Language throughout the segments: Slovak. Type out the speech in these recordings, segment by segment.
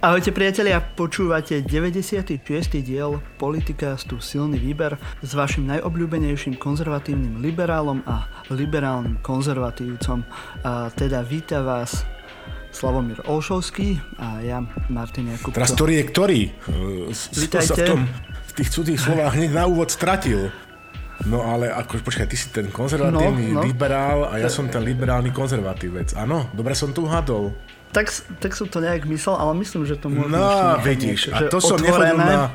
Ahojte priatelia, počúvate 96. diel Politicastu Silný výber s vašim najobľúbenejším konzervatívnym liberálom a liberálnym konzervatívcom. A teda víta vás Slavomír Olšovský a ja Martin Jakubko. Teraz ktorý je ktorý? Vítajte. Sa v, tom, v tých cudzích slovách hneď na úvod stratil. No ale ako, počkaj, ty si ten konzervatívny no, no. liberál a ja som ten liberálny konzervatívec. Áno, dobre som tu hadol tak, tak som to nejak myslel, ale myslím, že to môžeme No, vidíš, a to som nechodil na,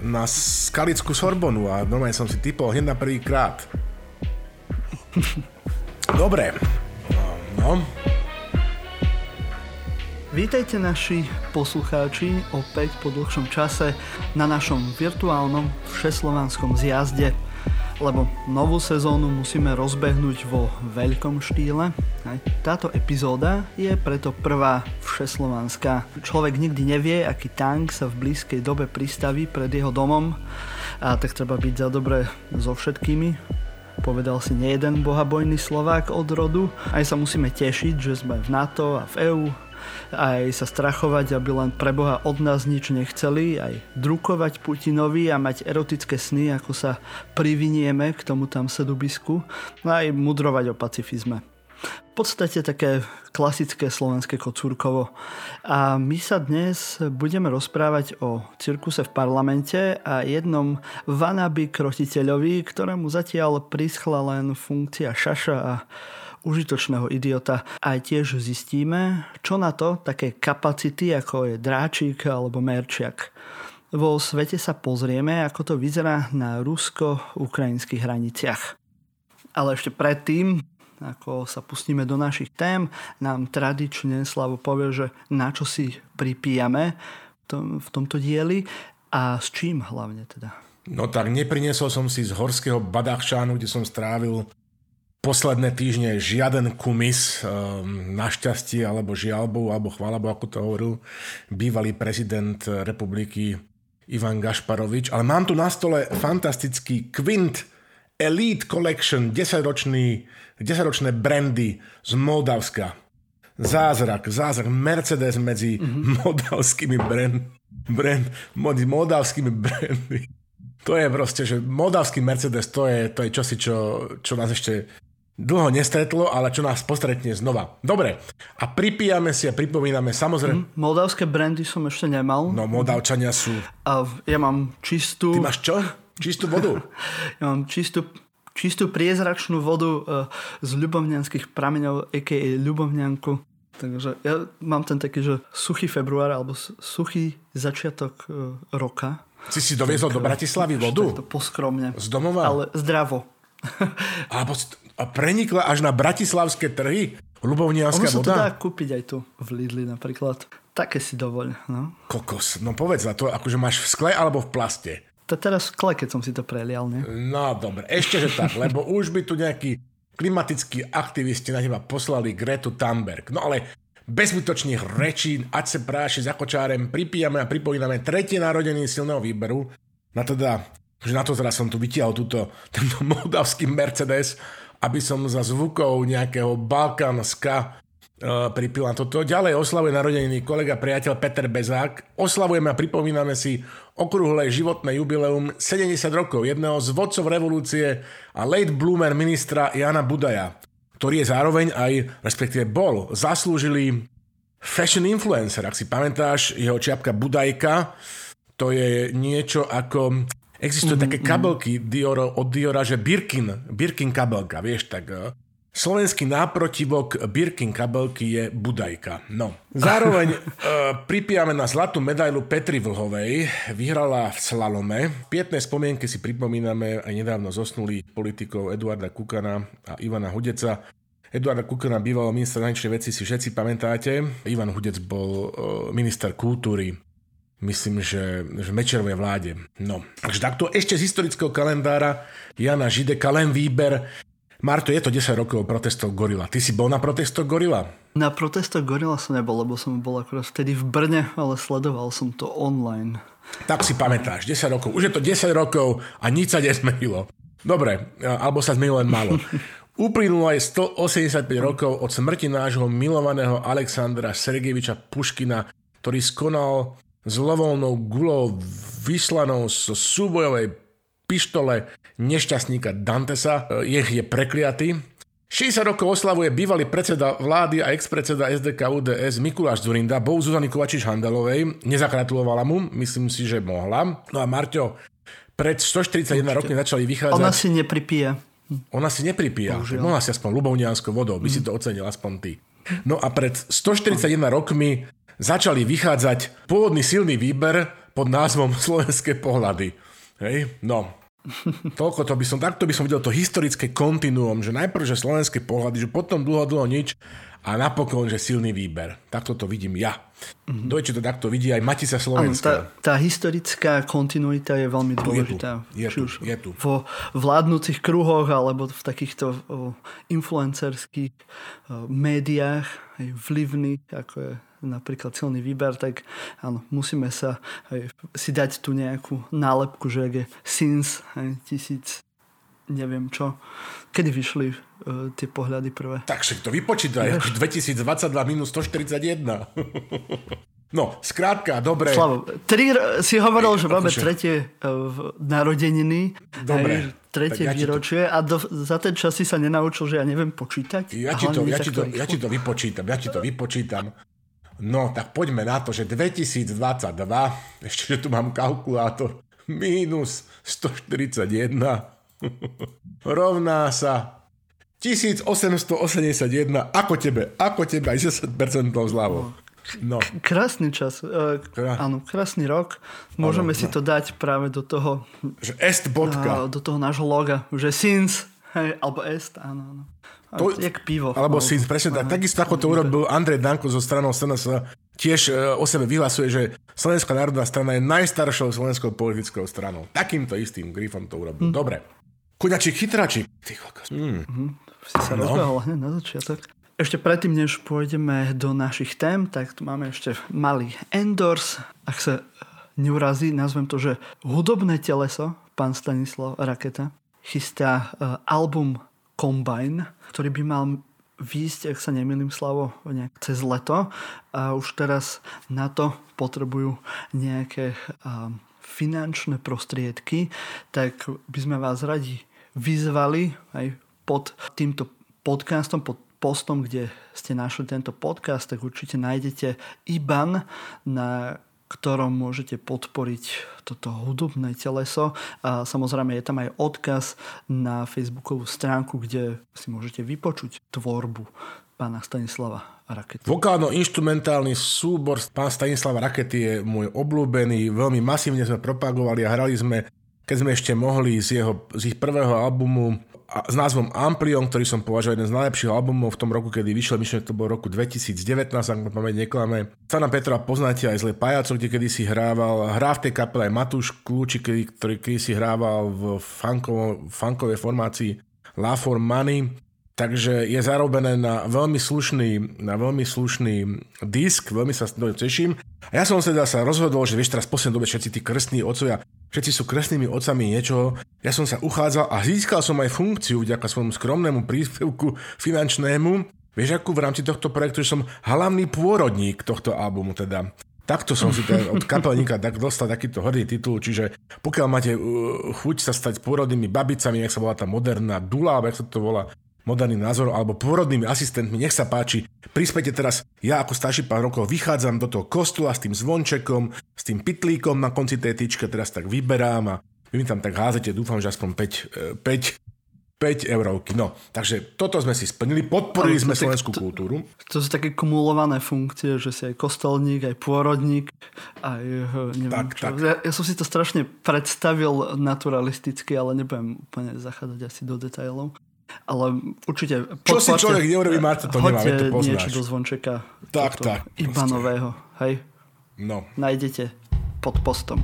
na skalickú Sorbonu a normálne som si typol hneď na prvý krát. Dobre. No. Vítajte naši poslucháči opäť po dlhšom čase na našom virtuálnom všeslovanskom zjazde lebo novú sezónu musíme rozbehnúť vo veľkom štýle. Táto epizóda je preto prvá všeslovanská. Človek nikdy nevie, aký tank sa v blízkej dobe pristaví pred jeho domom a tak treba byť za dobre so všetkými. Povedal si nejeden bohabojný Slovák od rodu. Aj sa musíme tešiť, že sme v NATO a v EÚ aj sa strachovať, aby len pre Boha od nás nič nechceli, aj drukovať Putinovi a mať erotické sny, ako sa privinieme k tomu tam sedubisku, no aj mudrovať o pacifizme. V podstate také klasické slovenské kocúrkovo. A my sa dnes budeme rozprávať o cirkuse v parlamente a jednom vanaby krotiteľovi, ktorému zatiaľ prischla len funkcia šaša a užitočného idiota. A tiež zistíme, čo na to také kapacity, ako je dráčik alebo merčiak. Vo svete sa pozrieme, ako to vyzerá na rusko-ukrajinských hraniciach. Ale ešte predtým, ako sa pustíme do našich tém, nám tradične Slavo povie, že na čo si pripíjame v tomto dieli a s čím hlavne teda. No tak nepriniesol som si z horského Badachšánu, kde som strávil posledné týždne žiaden kumis, ehm, našťastie, alebo žialbou, alebo chváľabou, ako to hovoril bývalý prezident republiky Ivan Gašparovič. Ale mám tu na stole fantastický Quint Elite Collection, 10-ročný, 10-ročné brandy z Moldavska. Zázrak, zázrak, Mercedes medzi mm-hmm. moldavskými brand, brand, moldavskými brandy. To je proste, že moldavský Mercedes, to je, to je čosi, čo, čo nás ešte dlho nestretlo, ale čo nás postretne znova. Dobre, a pripíjame si a pripomíname samozrejme... Mm, moldavské brandy som ešte nemal. No, moldavčania sú... A ja mám čistú... Ty máš čo? Čistú vodu? ja mám čistú, čistú priezračnú vodu uh, z ľubovňanských prameňov, a.k.a. ľubovňanku. Takže ja mám ten taký, že suchý február alebo suchý začiatok uh, roka. Si si doviezol tak, do Bratislavy vodu? To poskromne. Z domova? Ale zdravo. Alebo a prenikla až na bratislavské trhy? Ľubovnianská voda? Ono sa to dá kúpiť aj tu v Lidli napríklad. Také si dovoľ. No. Kokos, no povedz na to, akože máš v skle alebo v plaste? To teraz v skle, keď som si to prelial, nie? No dobre, ešte že tak, lebo už by tu nejakí klimatickí aktivisti na teba poslali Gretu Thunberg. No ale bez zbytočných rečí, ať sa práši za kočárem, pripíjame a pripomíname tretie narodeniny silného výberu. Na teda, že na to teda som tu vytiahol túto, tento moldavský Mercedes aby som za zvukov nejakého Balkan ska uh, pripil na toto. Ďalej oslavuje narodeniny kolega priateľ Peter Bezák. Oslavujeme a pripomíname si okrúhle životné jubileum 70 rokov jedného z vodcov revolúcie a late bloomer ministra Jana Budaja, ktorý je zároveň aj, respektíve bol, zaslúžilý fashion influencer. Ak si pamätáš, jeho čiapka Budajka, to je niečo ako Existujú mm-hmm. také kabelky Dior, od Diora, že Birkin, Birkin kabelka, vieš, tak uh, slovenský náprotivok Birkin kabelky je Budajka. No. Zároveň uh, pripijame na zlatú medailu Petri Vlhovej, vyhrala v slalome. V pietnej spomienke si pripomíname aj nedávno zosnulých politikov Eduarda Kukana a Ivana Hudeca. Eduarda Kukana, bývalého ministra zahraničnej veci, si všetci pamätáte. Ivan Hudec bol uh, minister kultúry myslím, že, že Mečerovej vláde. No, takže takto ešte z historického kalendára Jana Žideka len výber. Marto, je to 10 rokov protestov Gorila. Ty si bol na protestoch Gorila? Na protestoch Gorila som nebol, lebo som bol akorát vtedy v Brne, ale sledoval som to online. Tak si pamätáš, 10 rokov. Už je to 10 rokov a nič sa nezmenilo. Dobre, alebo sa zmenilo len málo. Uplynulo aj 185 rokov od smrti nášho milovaného Alexandra Sergejeviča Puškina ktorý skonal zlovolnou gulou vyslanou zo súbojovej pištole nešťastníka Dantesa. Je, je prekliatý. 60 rokov oslavuje bývalý predseda vlády a ex-predseda SDK UDS Mikuláš Zurinda, bol Zuzany Kovačiš Handelovej, nezakratulovala mu, myslím si, že mohla. No a Marťo, pred 141 Určite. rokmi začali vychádzať... Ona si nepripije. Ona si nepripíja. Mohla si aspoň ľubovnianskou vodou, by mm. si to ocenil aspoň ty. No a pred 141 rokmi začali vychádzať pôvodný silný výber pod názvom Slovenské pohľady. Hej? No, Toľko to by som, takto by som videl to historické kontinuum, že najprv, že slovenské pohľady, že potom dlho, dlho nič a napokon, že silný výber. Takto to vidím ja. Mm-hmm. Dojče to takto vidí aj Matica Slovenska. tá, tá historická kontinuita je veľmi dôležitá. Je tu, je tu, je tu. Vo vládnúcich kruhoch alebo v takýchto o, influencerských o, médiách, aj vlivných, ako je napríklad silný výber, tak áno, musíme sa aj, si dať tu nejakú nálepku, že ak je since aj, tisíc neviem čo. Kedy vyšli uh, tie pohľady prvé? Takže to vypočítaj, ako 2022 minus 141. No, skrátka, dobre. Slavo, tri, si hovoril, že máme akože... tretie uh, narodeniny. Dobre. Hej, tretie ja výročie to... a do, za ten čas si sa nenaučil, že ja neviem počítať. Ja ti, to, ja, ti to, ja ti to vypočítam, ja ti to vypočítam. No, tak poďme na to, že 2022, ešte, že tu mám kalkulátor, minus 141 rovná sa 1881 ako tebe, ako tebe aj 10% zľavou. No. Krásny čas. Uh, áno, krásny rok. Môžeme ano, si no. to dať práve do toho... Že est bodka. Do toho nášho loga. Že since, hej, alebo est, áno, áno. To, jak pivo. Alebo si presne tak. Takisto ako to urobil Andrej Danko zo stranou SNS, tiež e, o sebe vyhlasuje, že Slovenská národná strana je najstaršou slovenskou politickou stranou. Takýmto istým grifom to urobil. Hm. Dobre. Kuďačík, chytračík. Ty mm. mm Si sa no. rozbehol hneď na začiatok. Ešte predtým, než pôjdeme do našich tém, tak tu máme ešte malý endors. Ak sa neurazí, nazvem to, že hudobné teleso, pán Stanislav Raketa, chystá uh, album Combine, ktorý by mal výjsť, ak sa nemýlim Slavo, nejak cez leto. A už teraz na to potrebujú nejaké um, finančné prostriedky, tak by sme vás radi vyzvali aj pod týmto podcastom, pod postom, kde ste našli tento podcast, tak určite nájdete IBAN, na ktorom môžete podporiť toto hudobné teleso. A samozrejme je tam aj odkaz na facebookovú stránku, kde si môžete vypočuť tvorbu pána Stanislava Rakety. Vokálno-instrumentálny súbor pán Stanislava Rakety je môj obľúbený, veľmi masívne sme propagovali a hrali sme keď sme ešte mohli z, jeho, z ich prvého albumu s názvom Amplion, ktorý som považoval jeden z najlepších albumov v tom roku, kedy vyšiel, myslím, že to bol roku 2019, ak ma pamäť neklame. Sana Petra poznáte aj zle Pajaco, kde kedy si hrával, hrá v tej kapele aj Matúš Kľúči, ktorý kedy si hrával v funkovo, funkovej formácii La for Money. Takže je zarobené na veľmi slušný, na veľmi slušný disk, veľmi sa s teším. A ja som teda sa rozhodol, že vieš teraz poslednej dobe všetci tí krstní otcovia všetci sú kresnými otcami niečoho. Ja som sa uchádzal a získal som aj funkciu vďaka svojmu skromnému príspevku finančnému. Vieš, akú v rámci tohto projektu, že som hlavný pôrodník tohto albumu teda. Takto som si teda od kapelníka tak dostal takýto hrdý titul, čiže pokiaľ máte uh, chuť sa stať pôrodnými babicami, jak sa volá tá moderná dula, jak sa to volá, moderným názorom alebo pôrodnými asistentmi, nech sa páči, prispete teraz, ja ako starší pár rokov vychádzam do toho kostula s tým zvončekom, s tým pitlíkom na konci tej tyčke, teraz tak vyberám a vy mi tam tak házete, dúfam, že aspoň 5, 5 5 eurovky. No, takže toto sme si splnili, podporili sme slovenskú to, kultúru. To sú také kumulované funkcie, že si aj kostolník, aj pôrodník, aj eh, neviem tak, čo. Tak. Ja, ja som si to strašne predstavil naturalisticky, ale nebudem úplne zachádzať asi do detailov. Ale určite... Čo si človek neurobí, Marta, to nemá, to poznáš. niečo do zvončeka. Tak, tak. Ibanového, hej? No. Nájdete pod postom.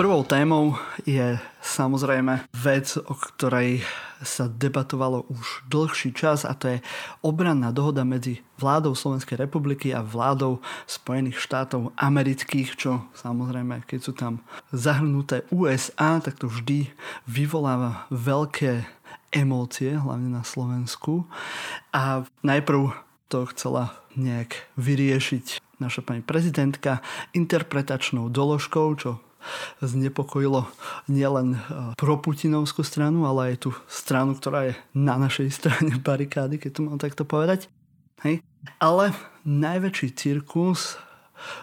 Prvou témou je samozrejme vec, o ktorej sa debatovalo už dlhší čas a to je obranná dohoda medzi vládou Slovenskej republiky a vládou Spojených štátov amerických, čo samozrejme, keď sú tam zahrnuté USA, tak to vždy vyvoláva veľké emócie, hlavne na Slovensku. A najprv to chcela nejak vyriešiť naša pani prezidentka interpretačnou doložkou, čo znepokojilo nielen e, proputinovskú stranu, ale aj tú stranu, ktorá je na našej strane barikády, keď to mám takto povedať. Hej. Ale najväčší cirkus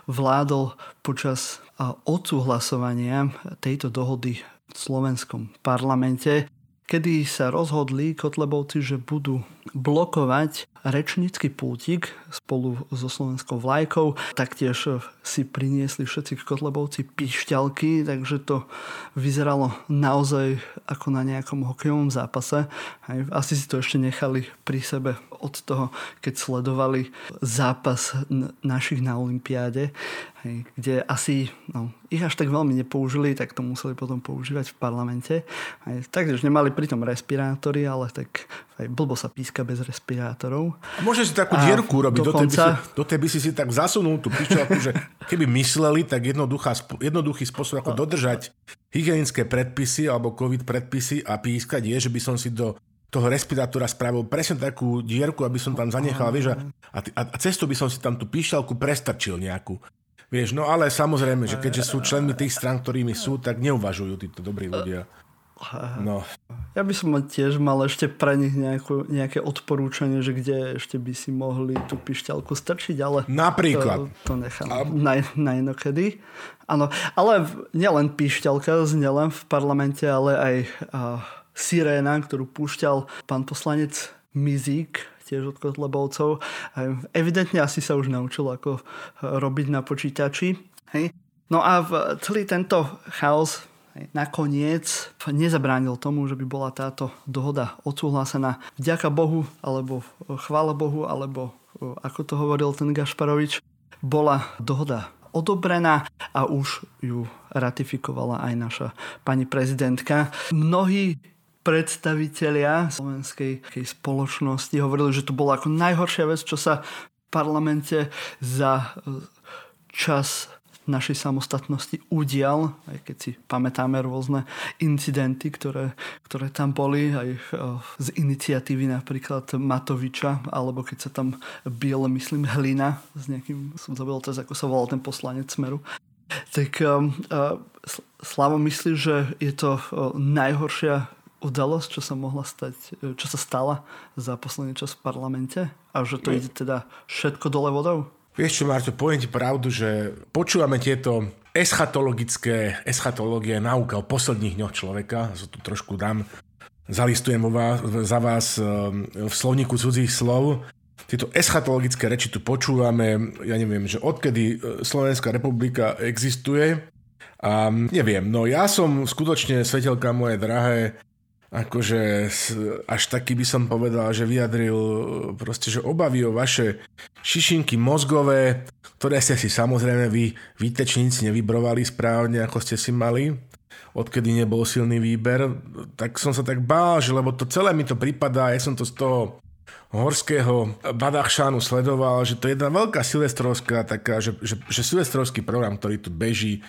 vládol počas e, odsúhlasovania tejto dohody v slovenskom parlamente, kedy sa rozhodli Kotlebovci, že budú blokovať rečnícky pútik spolu so slovenskou vlajkou. Taktiež si priniesli všetci kotlebovci pišťalky, takže to vyzeralo naozaj ako na nejakom hokejovom zápase. Asi si to ešte nechali pri sebe od toho, keď sledovali zápas našich na Olympiáde, kde asi no, ich až tak veľmi nepoužili, tak to museli potom používať v parlamente. Takže nemali pritom respirátory, ale tak aj blbo sa píska bez respirátorov. A môže si takú dierku robiť, dokonca... do, tej by si, do tej by si si tak zasunul tú pišťalku, že keby mysleli, tak jednoduchý spôsob, ako dodržať hygienické predpisy alebo covid predpisy a pískať je, že by som si do toho respirátora spravil presne takú dierku, aby som tam zanechal, vieš, a, a, a cestu by som si tam tú píšťalku prestrčil nejakú. Vieš, no ale samozrejme, že keďže sú členmi tých strán, ktorými sú, tak neuvažujú títo dobrí ľudia. No. Ja by som tiež mal ešte pre nich nejakú, nejaké odporúčanie, že kde ešte by si mohli tú pišťalku strčiť, ale Napríklad. to, to nechám A... na, na inokedy. Áno, ale nielen pišťalka znie len v parlamente, ale aj uh, siréna, ktorú púšťal pán poslanec Mizík, tiež od Kotlebovcov. Evidentne asi sa už naučil, ako robiť na počítači. Hej. No a v celý tento chaos nakoniec nezabránil tomu, že by bola táto dohoda odsúhlasená vďaka Bohu, alebo chvála Bohu, alebo ako to hovoril ten Gašparovič, bola dohoda odobrená a už ju ratifikovala aj naša pani prezidentka. Mnohí predstavitelia slovenskej spoločnosti hovorili, že to bola ako najhoršia vec, čo sa v parlamente za čas našej samostatnosti udial, aj keď si pamätáme rôzne incidenty, ktoré, ktoré tam boli, aj eh, z iniciatívy napríklad Matoviča, alebo keď sa tam biel, myslím, Hlina s nejakým, som zabudol teraz, ako sa volal ten poslanec Smeru. Tak um, uh, Slavo myslí, že je to najhoršia udalosť, čo sa mohla stať, čo sa stala za posledný čas v parlamente a že to ide teda všetko dole vodou? Vieš čo, Marto, poviem ti pravdu, že počúvame tieto eschatologické, eschatológie nauka o posledných dňoch človeka, to tu trošku dám, zalistujem vás, za vás ehm, v slovníku cudzích slov. Tieto eschatologické reči tu počúvame, ja neviem, že odkedy e, Slovenská republika existuje. A neviem, no ja som skutočne, svetelka moje drahé, akože až taký by som povedal, že vyjadril proste, že obavy o vaše šišinky mozgové, ktoré ste si samozrejme vy výtečníci nevybrovali správne, ako ste si mali, odkedy nebol silný výber, tak som sa tak bál, že lebo to celé mi to pripadá, ja som to z toho horského Badachšánu sledoval, že to je jedna veľká silvestrovská taká, že, že, že silvestrovský program, ktorý tu beží,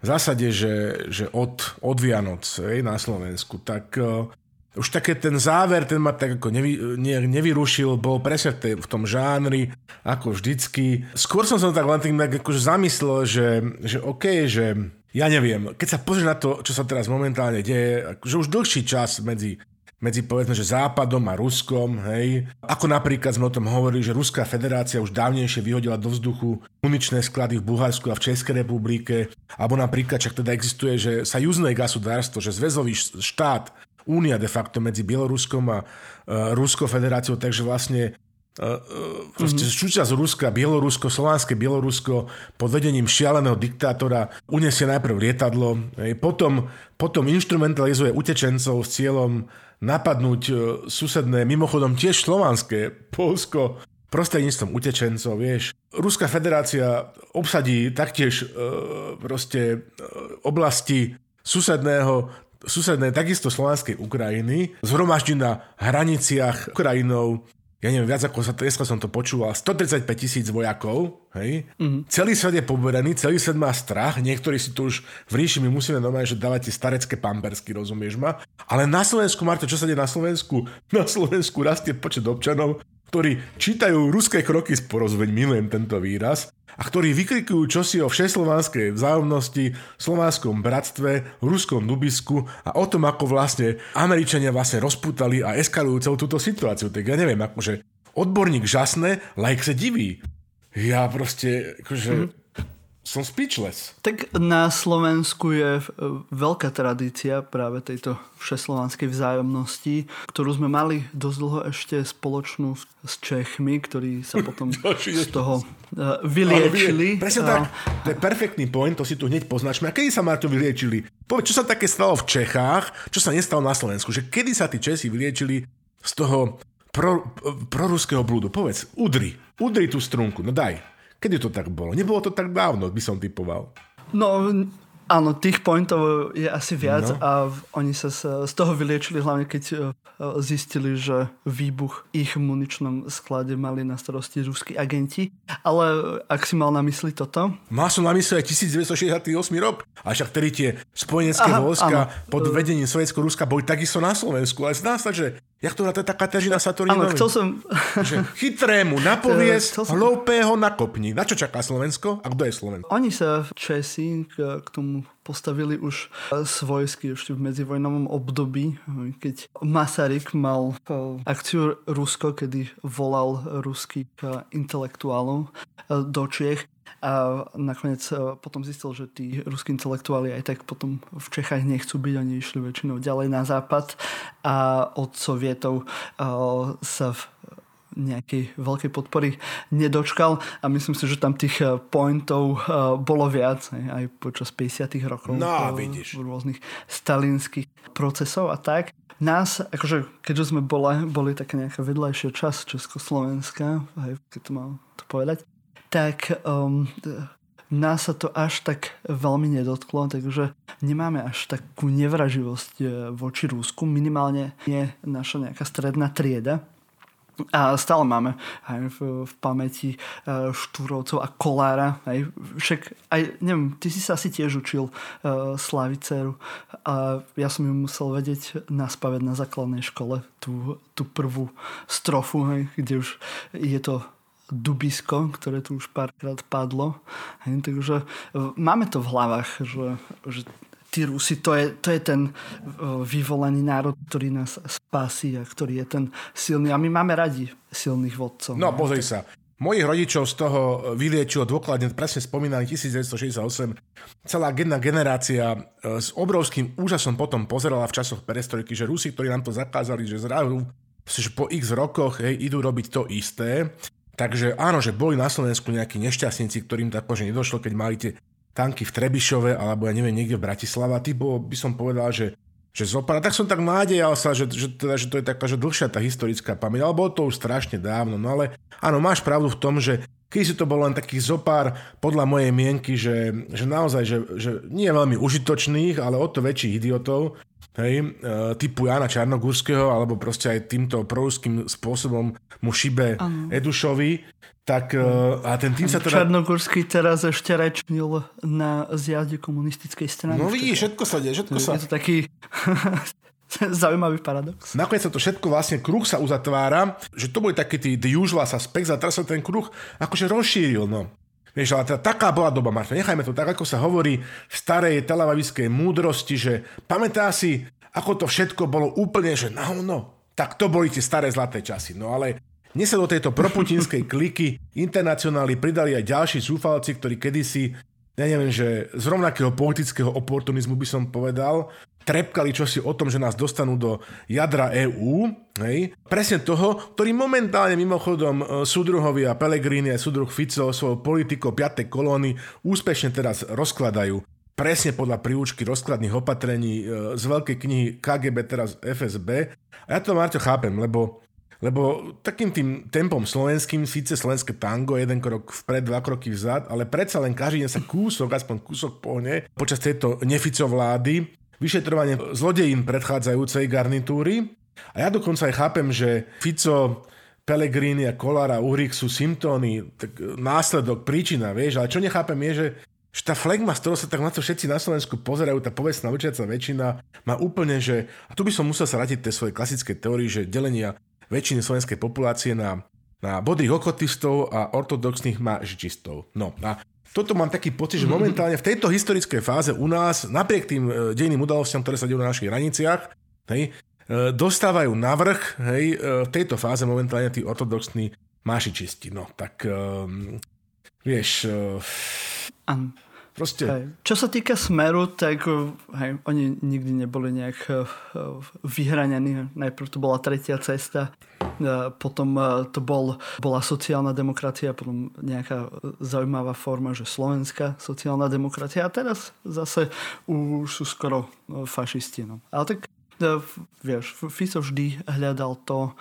v zásade, že, že od, od Vianoc hej, na Slovensku, tak uh, už také ten záver, ten ma tak ako nevy, ne, nevyrušil, bol presne v, v tom žánri, ako vždycky. Skôr som sa tak len tým tak akože zamyslel, že, že OK, že ja neviem, keď sa pozrieš na to, čo sa teraz momentálne deje, že už dlhší čas medzi medzi povedzme, že Západom a Ruskom, hej. Ako napríklad sme o tom hovorili, že Ruská federácia už dávnejšie vyhodila do vzduchu muničné sklady v Bulharsku a v Českej republike, alebo napríklad, čak teda existuje, že sa juzné gasudárstvo, že zväzový štát, únia de facto medzi Bieloruskom a uh, Ruskou federáciou, takže vlastne Uh, uh, proste mm-hmm. súčasť Ruska, Bielorusko, Slovanské Bielorusko pod vedením šialeného diktátora unesie najprv lietadlo, potom, potom instrumentalizuje utečencov s cieľom napadnúť e, susedné, mimochodom tiež slovanské, Polsko, prostredníctvom utečencov, vieš. Ruská federácia obsadí taktiež e, proste e, oblasti susedného, susedné takisto slovanskej Ukrajiny, zhromaždí na hraniciach Ukrajinou, ja neviem, viac ako sa, dneska som to počúval, 135 tisíc vojakov, hej? Mm-hmm. Celý svet je poberený, celý svet má strach, niektorí si tu už v ríši, my musíme normálne, že dávať tie starecké pampersky, rozumieš ma? Ale na Slovensku, Marto, čo sa deje na Slovensku? Na Slovensku rastie počet občanov, ktorí čítajú ruské kroky z porozveď, milujem tento výraz, a ktorí vykrikujú čosi o všeslovanskej vzájomnosti, slovanskom bratstve, ruskom dubisku a o tom, ako vlastne Američania vlastne rozputali a eskalujú celú túto situáciu. Tak ja neviem, akože odborník žasné, like sa diví. Ja proste, akože... Mm-hmm som speechless. Tak na Slovensku je e, veľká tradícia práve tejto všeslovanskej vzájomnosti, ktorú sme mali dosť dlho ešte spoločnú s Čechmi, ktorí sa potom z toho uh, vyliečili. Presne tak, to je perfektný point, to si tu hneď poznačme. A kedy sa to vyliečili? Povedz, čo sa také stalo v Čechách, čo sa nestalo na Slovensku? Že kedy sa tí Česi vyliečili z toho pro, proruského blúdu? Povedz, udri, udri tú strunku, no daj. Kedy to tak bolo? Nebolo to tak dávno, by som typoval. No, áno, tých pointov je asi viac no. a oni sa z toho vyliečili hlavne keď e, zistili, že výbuch ich muničnom sklade mali na starosti ruskí agenti. Ale ak si mal na mysli toto? Mal som na mysli aj 1968 rok. A však tedy tie spojenecké Aha, vojska pod vedením Sovietsko-Ruska boli takisto na Slovensku. Ale zdá sa, že Jak to je tá Kateřina Saturninovi? Áno, chcel som... Že chytrému napovies, som... hlúpého nakopni. Na čo čaká Slovensko? A kto je Slovensko? Oni sa Česi k, k tomu postavili už svojsky ešte v medzivojnovom období, keď Masaryk mal e, akciu Rusko, kedy volal ruských e, intelektuálov e, do Čiech a nakoniec potom zistil, že tí ruskí intelektuáli aj tak potom v Čechách nechcú byť, oni išli väčšinou ďalej na západ a od sovietov sa v nejakej veľkej podpory nedočkal a myslím si, že tam tých pointov bolo viac aj počas 50 rokov no, vidíš. rôznych stalinských procesov a tak. Nás, akože, keďže sme boli, boli také nejaká vedľajšia časť Československa, aj keď to mám to povedať, tak um, nás sa to až tak veľmi nedotklo, takže nemáme až takú nevraživosť e, voči Rúsku, minimálne je naša nejaká stredná trieda. A stále máme aj v, v pamäti e, Štúrovcov a Kolára. Aj, však aj, neviem, ty si sa asi tiež učil uh, Slaviceru a ja som ju musel vedieť naspavať na základnej škole tú, tú prvú strofu, hej, kde už je to dubisko, ktoré tu už párkrát padlo. Takže e, máme to v hlavách, že, že tí Rusi, to je, to je ten e, vyvolený národ, ktorý nás spasí a ktorý je ten silný. A my máme radi silných vodcov. No, pozri sa. Mojich rodičov z toho vyliečilo dôkladne, presne spomínaný 1968, celá jedna generácia e, s obrovským úžasom potom pozerala v časoch perestrojky, že Rusi, ktorí nám to zakázali, že zrazu že po x rokoch hej, idú robiť to isté. Takže áno, že boli na Slovensku nejakí nešťastníci, ktorým tak že nedošlo, keď mali tie tanky v Trebišove alebo ja neviem, niekde v Bratislava. Typo by som povedal, že že zopár. Tak som tak nádejal sa, že, že, teda, že to je taká že dlhšia tá historická pamäť, ale bolo to už strašne dávno. No ale áno, máš pravdu v tom, že keď si to bolo len takých zopár, podľa mojej mienky, že, že naozaj, že, že nie veľmi užitočných, ale o to väčších idiotov, hej, e, typu Jana Čarnogurského, alebo proste aj týmto proruským spôsobom mu šibe ano. Edušovi, tak e, a ten tým sa teda... Čarnogurský teraz ešte rečnil na zjazde komunistickej strany. No vidíš, všetko sa deje, všetko sa... Je to taký zaujímavý paradox. Nakoniec sa to všetko vlastne, kruh sa uzatvára, že to boli taký tí the usual suspects a teraz sa ten kruh akože rozšíril, no. Vieš, ale teda taká bola doba, Marta. Nechajme to tak, ako sa hovorí v starej telavaviskej múdrosti, že pamätá si, ako to všetko bolo úplne, že na no, tak to boli tie staré zlaté časy. No ale dnes sa do tejto proputinskej kliky internacionály pridali aj ďalší zúfalci, ktorí kedysi, ja neviem, že z rovnakého politického oportunizmu by som povedal, trepkali čosi o tom, že nás dostanú do jadra EÚ, hej, presne toho, ktorý momentálne mimochodom e, súdruhovia Pelegrini a súdruh Fico svojou politikou 5. kolóny úspešne teraz rozkladajú presne podľa príučky rozkladných opatrení e, z veľkej knihy KGB, teraz FSB. A ja to, Marťo, chápem, lebo lebo takým tým tempom slovenským, síce slovenské tango, jeden krok vpred, dva kroky vzad, ale predsa len každý deň sa kúsok, aspoň kúsok pohne počas tejto nefico vlády vyšetrovanie zlodejín predchádzajúcej garnitúry. A ja dokonca aj chápem, že Fico Pellegrini a Kolára, Uhrik sú symptómy, tak následok, príčina, vieš, ale čo nechápem je, že, že tá flegma, z ktorou sa tak na to všetci na Slovensku pozerajú, tá povestná učiaca väčšina, má úplne, že, a tu by som musel sa radiť tej svojej klasické teórii, že delenia väčšiny slovenskej populácie na, na bodrých okotistov a ortodoxných mažičistov. No a toto mám taký pocit, že momentálne v tejto historickej fáze u nás, napriek tým e, dejným udalostiam, ktoré sa dejú na našich hraniciach, hej, e, dostávajú navrh hej, e, v tejto fáze momentálne tí ortodoxní mášičisti. No, tak um, vieš... Uh, Proste... Hej. Čo sa týka Smeru, tak hej, oni nikdy neboli nejak vyhranení. Najprv to bola tretia cesta, potom to bol, bola sociálna demokracia, potom nejaká zaujímavá forma, že slovenská sociálna demokracia a teraz zase už sú skoro fašisti. No. Ale tak vieš, Fico vždy hľadal to,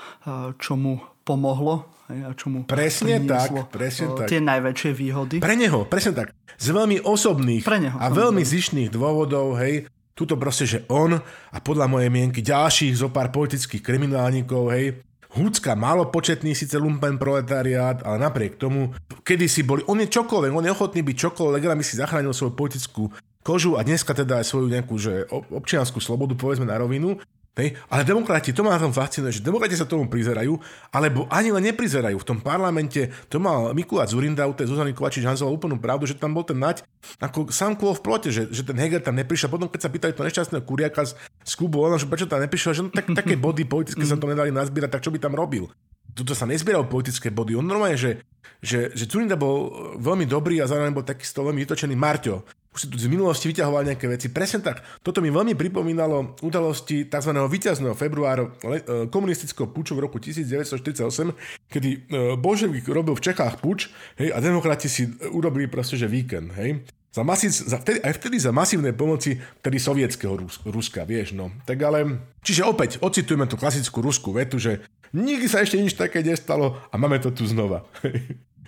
čo mu pomohlo a čo mu Presne tak, presne tak. Tie najväčšie výhody. Pre neho, presne tak. Z veľmi osobných Pre neho, a veľmi zišných dôvodov, hej, tuto proste, že on a podľa mojej mienky ďalších zo pár politických kriminálnikov, hej, Hucka, málo početný síce lumpen proletariát, ale napriek tomu, kedy si boli, on je čokoľvek, on je ochotný byť čokoľvek, aby si zachránil svoju politickú kožu a dneska teda aj svoju nejakú že občianskú slobodu, povedzme na rovinu, Hej? Ale demokrati, to ma na tom fascinuje, že demokrati sa tomu prizerajú, alebo ani len neprizerajú. V tom parlamente to mal Mikuláš Zurinda, u tej Zuzany Kovačič Hanzela úplnú pravdu, že tam bol ten nať ako sám kôl v plote, že, že ten Heger tam neprišiel. Potom keď sa pýtali to nešťastného kuriaka z, z klubu, ono, že prečo tam neprišiel, že no, tak, také body politické sa to nedali nazbierať, tak čo by tam robil? Tuto sa nezbieral politické body. On normálne, že, že, že Zurinda bol veľmi dobrý a zároveň bol taký veľmi vytočený Marťo už si tu z minulosti vyťahoval nejaké veci. Presne tak. Toto mi veľmi pripomínalo udalosti tzv. víťazného februáru e, komunistického puču v roku 1948, kedy e, Boževik robil v Čechách puč hej, a demokrati si urobili proste, že víkend. Hej. Za masív, za vtedy, aj vtedy za masívnej pomoci tedy sovietského Rus, Ruska, vieš, no. Tak ale, čiže opäť ocitujeme tú klasickú ruskú vetu, že nikdy sa ešte nič také nestalo a máme to tu znova.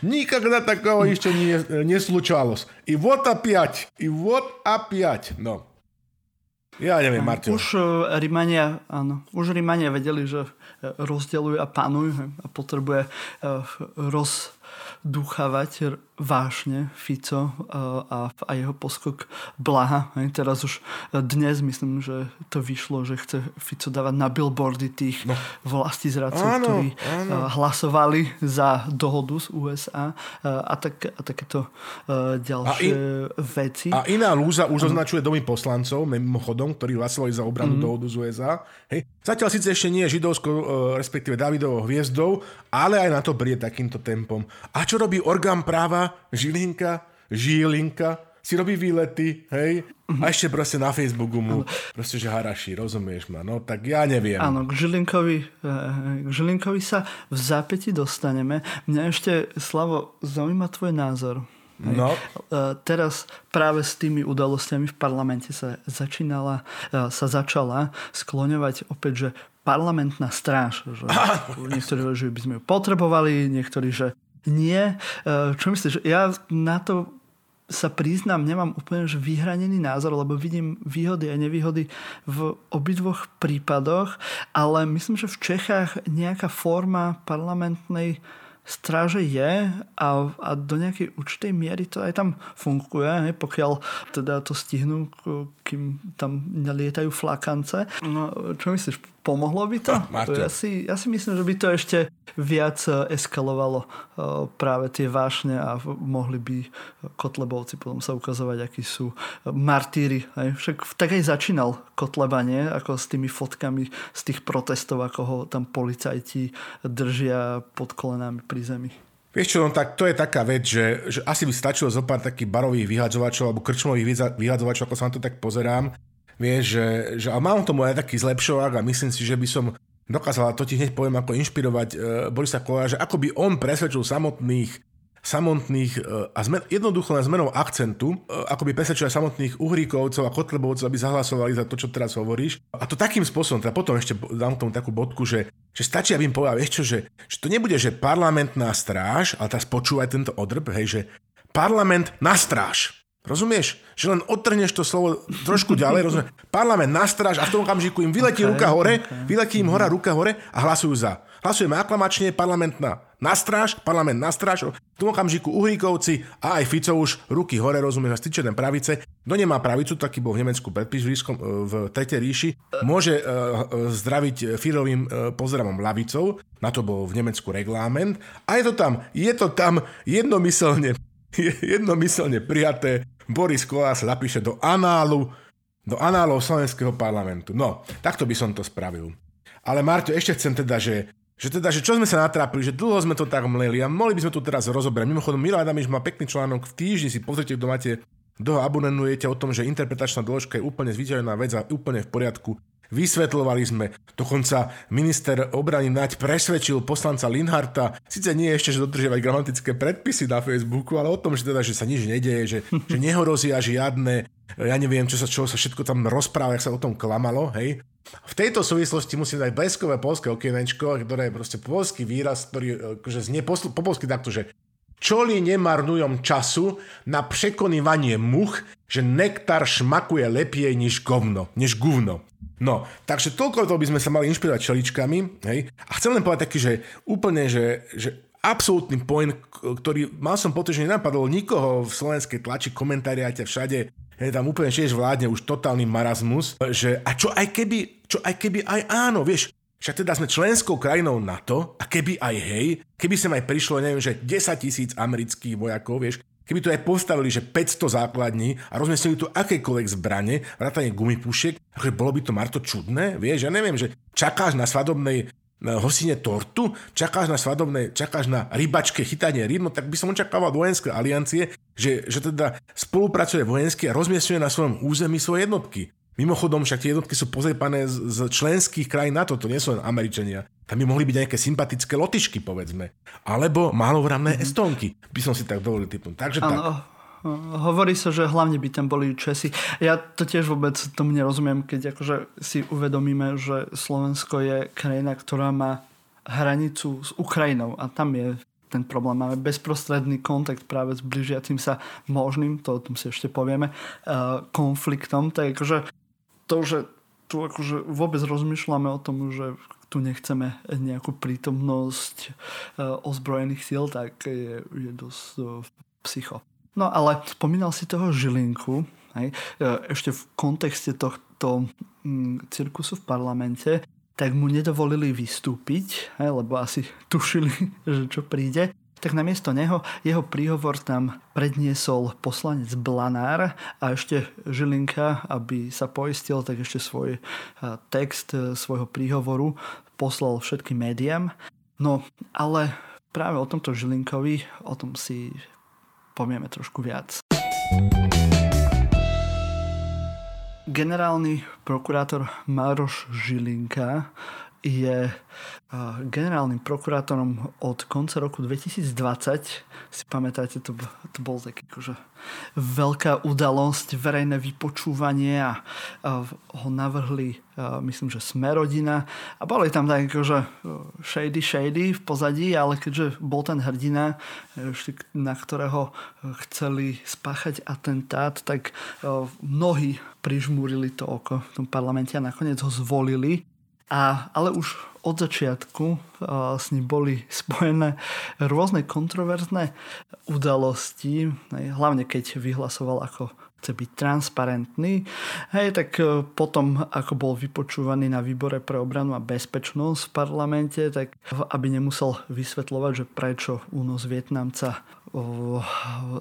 Никогда такого еще не, не случалось. И вот опять, и вот опять. No. Ja neviem, Martin. Už uh, Rímania, áno, už Rímania vedeli, že e, rozdeľuje a panuje a potrebuje uh, roz, dúchavať vášne Fico a, a jeho poskok Blaha. Teraz už dnes myslím, že to vyšlo, že chce Fico dávať na billboardy tých no. vlasti zradcov, áno, ktorí áno. hlasovali za dohodu z USA a, tak, a takéto ďalšie a in, veci. A iná lúza už označuje domy poslancov, mimochodom, ktorí hlasovali za obranu mm. dohodu z USA. Hej. Zatiaľ síce ešte nie je židovsko, respektíve Davidovou hviezdou, ale aj na to brie takýmto tempom. A čo robí orgán práva? Žilinka, Žilinka, si robí výlety, hej? A ešte proste na Facebooku mu proste, že haraší, rozumieš ma? No tak ja neviem. Áno, k Žilinkovi, eh, k Žilinkovi sa v zápäti dostaneme. Mňa ešte, Slavo, zaujíma tvoj názor. No. Eh, teraz práve s tými udalostiami v parlamente sa začínala, eh, sa začala skloňovať opäť, že parlamentná stráž. Že niektorí, že by sme ju potrebovali, niektorí, že nie. E, čo myslíš? Ja na to sa priznám, nemám úplne že vyhranený názor, lebo vidím výhody a nevýhody v obidvoch prípadoch, ale myslím, že v Čechách nejaká forma parlamentnej stráže je a, a do nejakej určitej miery to aj tam funguje, hej, pokiaľ teda to stihnú, kým tam nelietajú flakance. No, čo myslíš, pomohlo by to? Ja si, ja si myslím, že by to ešte viac e, eskalovalo e, práve tie vášne a mohli by Kotlebovci potom sa ukazovať, akí sú martíry. Hej. Však tak aj začínal Kotleba, nie? Ako s tými fotkami z tých protestov, ako ho tam policajti držia pod kolenami pri zemi. Vieš čo, no tak to je taká vec, že, že asi by stačilo zo pár takých barových vyhadzovačov alebo krčmových vyhadzovačov, ako sa na to tak pozerám. Vieš, že, že a mám tomu aj taký zlepšovák a myslím si, že by som dokázala, to ti hneď poviem, ako inšpirovať uh, Borisa Kolára, že ako by on presvedčil samotných samotných e, a zmen, jednoducho na zmenou akcentu, e, ako by presvedčil samotných Uhríkovcov a Kotlebovcov, aby zahlasovali za to, čo teraz hovoríš. A to takým spôsobom, teda potom ešte dám tomu takú bodku, že, že stačí, aby im povedal, vieš čo, že, že to nebude, že parlamentná stráž, ale teraz počúvaj tento odrb, hej, že parlament na stráž. Rozumieš? Že len odtrhneš to slovo trošku ďalej, rozumieš? Parlament nastráž a v tom okamžiku im vyletí okay, ruka hore, okay. vyletí im hora ruka hore a hlasujú za. Hlasujeme aklamačne, parlamentná na stráž, parlament na stráž, v tom okamžiku Uhríkovci a aj Fico už ruky hore, rozumieš, styčené pravice. Kto nemá pravicu, taký bol v Nemecku predpis v, v Tretej ríši, môže uh, zdraviť Firovým pozdravom lavicou, na to bol v Nemecku regláment a je to tam, je to tam jednomyselne, jednomyselne prijaté. Boris Kolár sa napíše do análu, do análov slovenského parlamentu. No, takto by som to spravil. Ale Marto, ešte chcem teda, že že teda, že čo sme sa natrápili, že dlho sme to tak mleli a mohli by sme to teraz rozobrať. Mimochodom, Milo Adamiš má pekný článok v týždni, si pozrite, kto máte, kto ho abonenujete o tom, že interpretačná dĺžka je úplne zvyčajná vec a úplne v poriadku. Vysvetľovali sme, dokonca minister obrany Naď presvedčil poslanca Linharta, síce nie ešte, že dodržiavať gramatické predpisy na Facebooku, ale o tom, že teda, že sa nič nedeje, že, že nehrozia žiadne, ja neviem, čo sa, čo sa všetko tam rozpráva, jak sa o tom klamalo, hej. V tejto súvislosti musím dať bleskové polské okienečko, ktoré je proste polský výraz, ktorý e, akože znie po, po polsky takto, že čoli nemarnujem času na prekonývanie much, že nektar šmakuje lepie než govno, než guvno. No, takže toľko to by sme sa mali inšpirovať čeličkami, hej. A chcem len povedať taký, že úplne, že, že absolútny point, ktorý mal som pocit, že nenapadol nikoho v slovenskej tlači, komentáriate všade, je tam úplne tiež vládne už totálny marazmus, že a čo aj keby, čo aj keby aj áno, vieš, však teda sme členskou krajinou NATO a keby aj hej, keby sem aj prišlo, neviem, že 10 tisíc amerických vojakov, vieš, keby to aj postavili, že 500 základní a rozmiestnili tu akékoľvek zbrane, vrátane gumipušiek, akože bolo by to Marto čudné, vieš, ja neviem, že čakáš na svadobnej na hosine tortu, čakáš na svadobnej, čakáš na rybačke chytanie ryb, no tak by som očakával vojenské aliancie, že, že teda spolupracuje vojensky a rozmiestňuje na svojom území svoje jednotky. Mimochodom, však tie jednotky sú pozrepané z, z členských krajín NATO, to nie sú len Američania. Tam by mohli byť nejaké sympatické lotišky, povedzme. Alebo malovramné mm-hmm. estonky, by som si tak dovolil typnúť. Takže ano. tak. Hovorí sa, že hlavne by tam boli Česi. Ja to tiež vôbec tomu nerozumiem, keď akože si uvedomíme, že Slovensko je krajina, ktorá má hranicu s Ukrajinou a tam je ten problém. Máme bezprostredný kontakt práve s blížiacim sa možným, to o tom si ešte povieme, uh, konfliktom. Tak akože to, že tu akože vôbec rozmýšľame o tom, že tu nechceme nejakú prítomnosť uh, ozbrojených síl, tak je, je dosť uh, psycho. No ale spomínal si toho Žilinku, hej, e, ešte v kontexte tohto mm, cirkusu v parlamente, tak mu nedovolili vystúpiť, hej, lebo asi tušili, že čo príde. Tak namiesto neho jeho príhovor tam predniesol poslanec Blanár a ešte Žilinka, aby sa poistil, tak ešte svoj text e, svojho príhovoru poslal všetkým médiám. No, ale práve o tomto Žilinkovi, o tom si povieme trošku viac. Generálny prokurátor Maroš Žilinka je generálnym prokurátorom od konca roku 2020. Si pamätáte, to, to bol taký akože veľká udalosť, verejné vypočúvanie a, a ho navrhli, a myslím, že Smerodina a boli tam tak akože shady shady v pozadí, ale keďže bol ten hrdina, na ktorého chceli spáchať atentát, tak mnohí prižmúrili to oko v tom parlamente a nakoniec ho zvolili a, ale už od začiatku uh, s ním boli spojené rôzne kontroverzné udalosti, hlavne keď vyhlasoval ako chce byť transparentný. Hej, tak potom, ako bol vypočúvaný na výbore pre obranu a bezpečnosť v parlamente, tak aby nemusel vysvetľovať, že prečo únos Vietnamca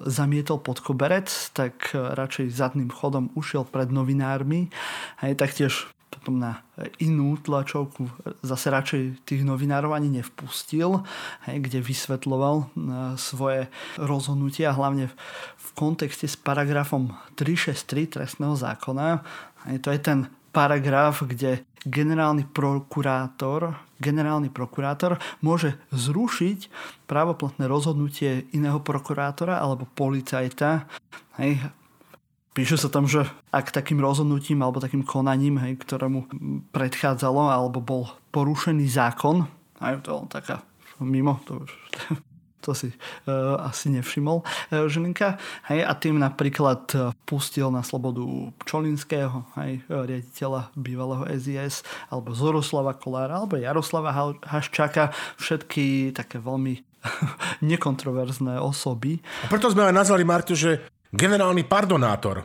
zamietol pod koberec, tak radšej zadným chodom ušiel pred novinármi. Hej, taktiež potom na inú tlačovku zase radšej tých novinárov ani nevpustil, hej, kde vysvetloval e, svoje rozhodnutia, hlavne v kontexte s paragrafom 363 trestného zákona. Hej, to je ten paragraf, kde generálny prokurátor, generálny prokurátor môže zrušiť právoplatné rozhodnutie iného prokurátora alebo policajta. Hej, Píše sa tam, že ak takým rozhodnutím alebo takým konaním, hej, ktorému predchádzalo alebo bol porušený zákon, aj to je taká mimo, to, to si uh, asi nevšimol uh, Žilinka. Hej, a tým napríklad pustil na slobodu Čolinského, hej, riaditeľa bývalého SIS, alebo Zoroslava Kolára, alebo Jaroslava Haščáka, všetky také veľmi nekontroverzné osoby. A preto sme aj nazvali Marťo, že generálny pardonátor.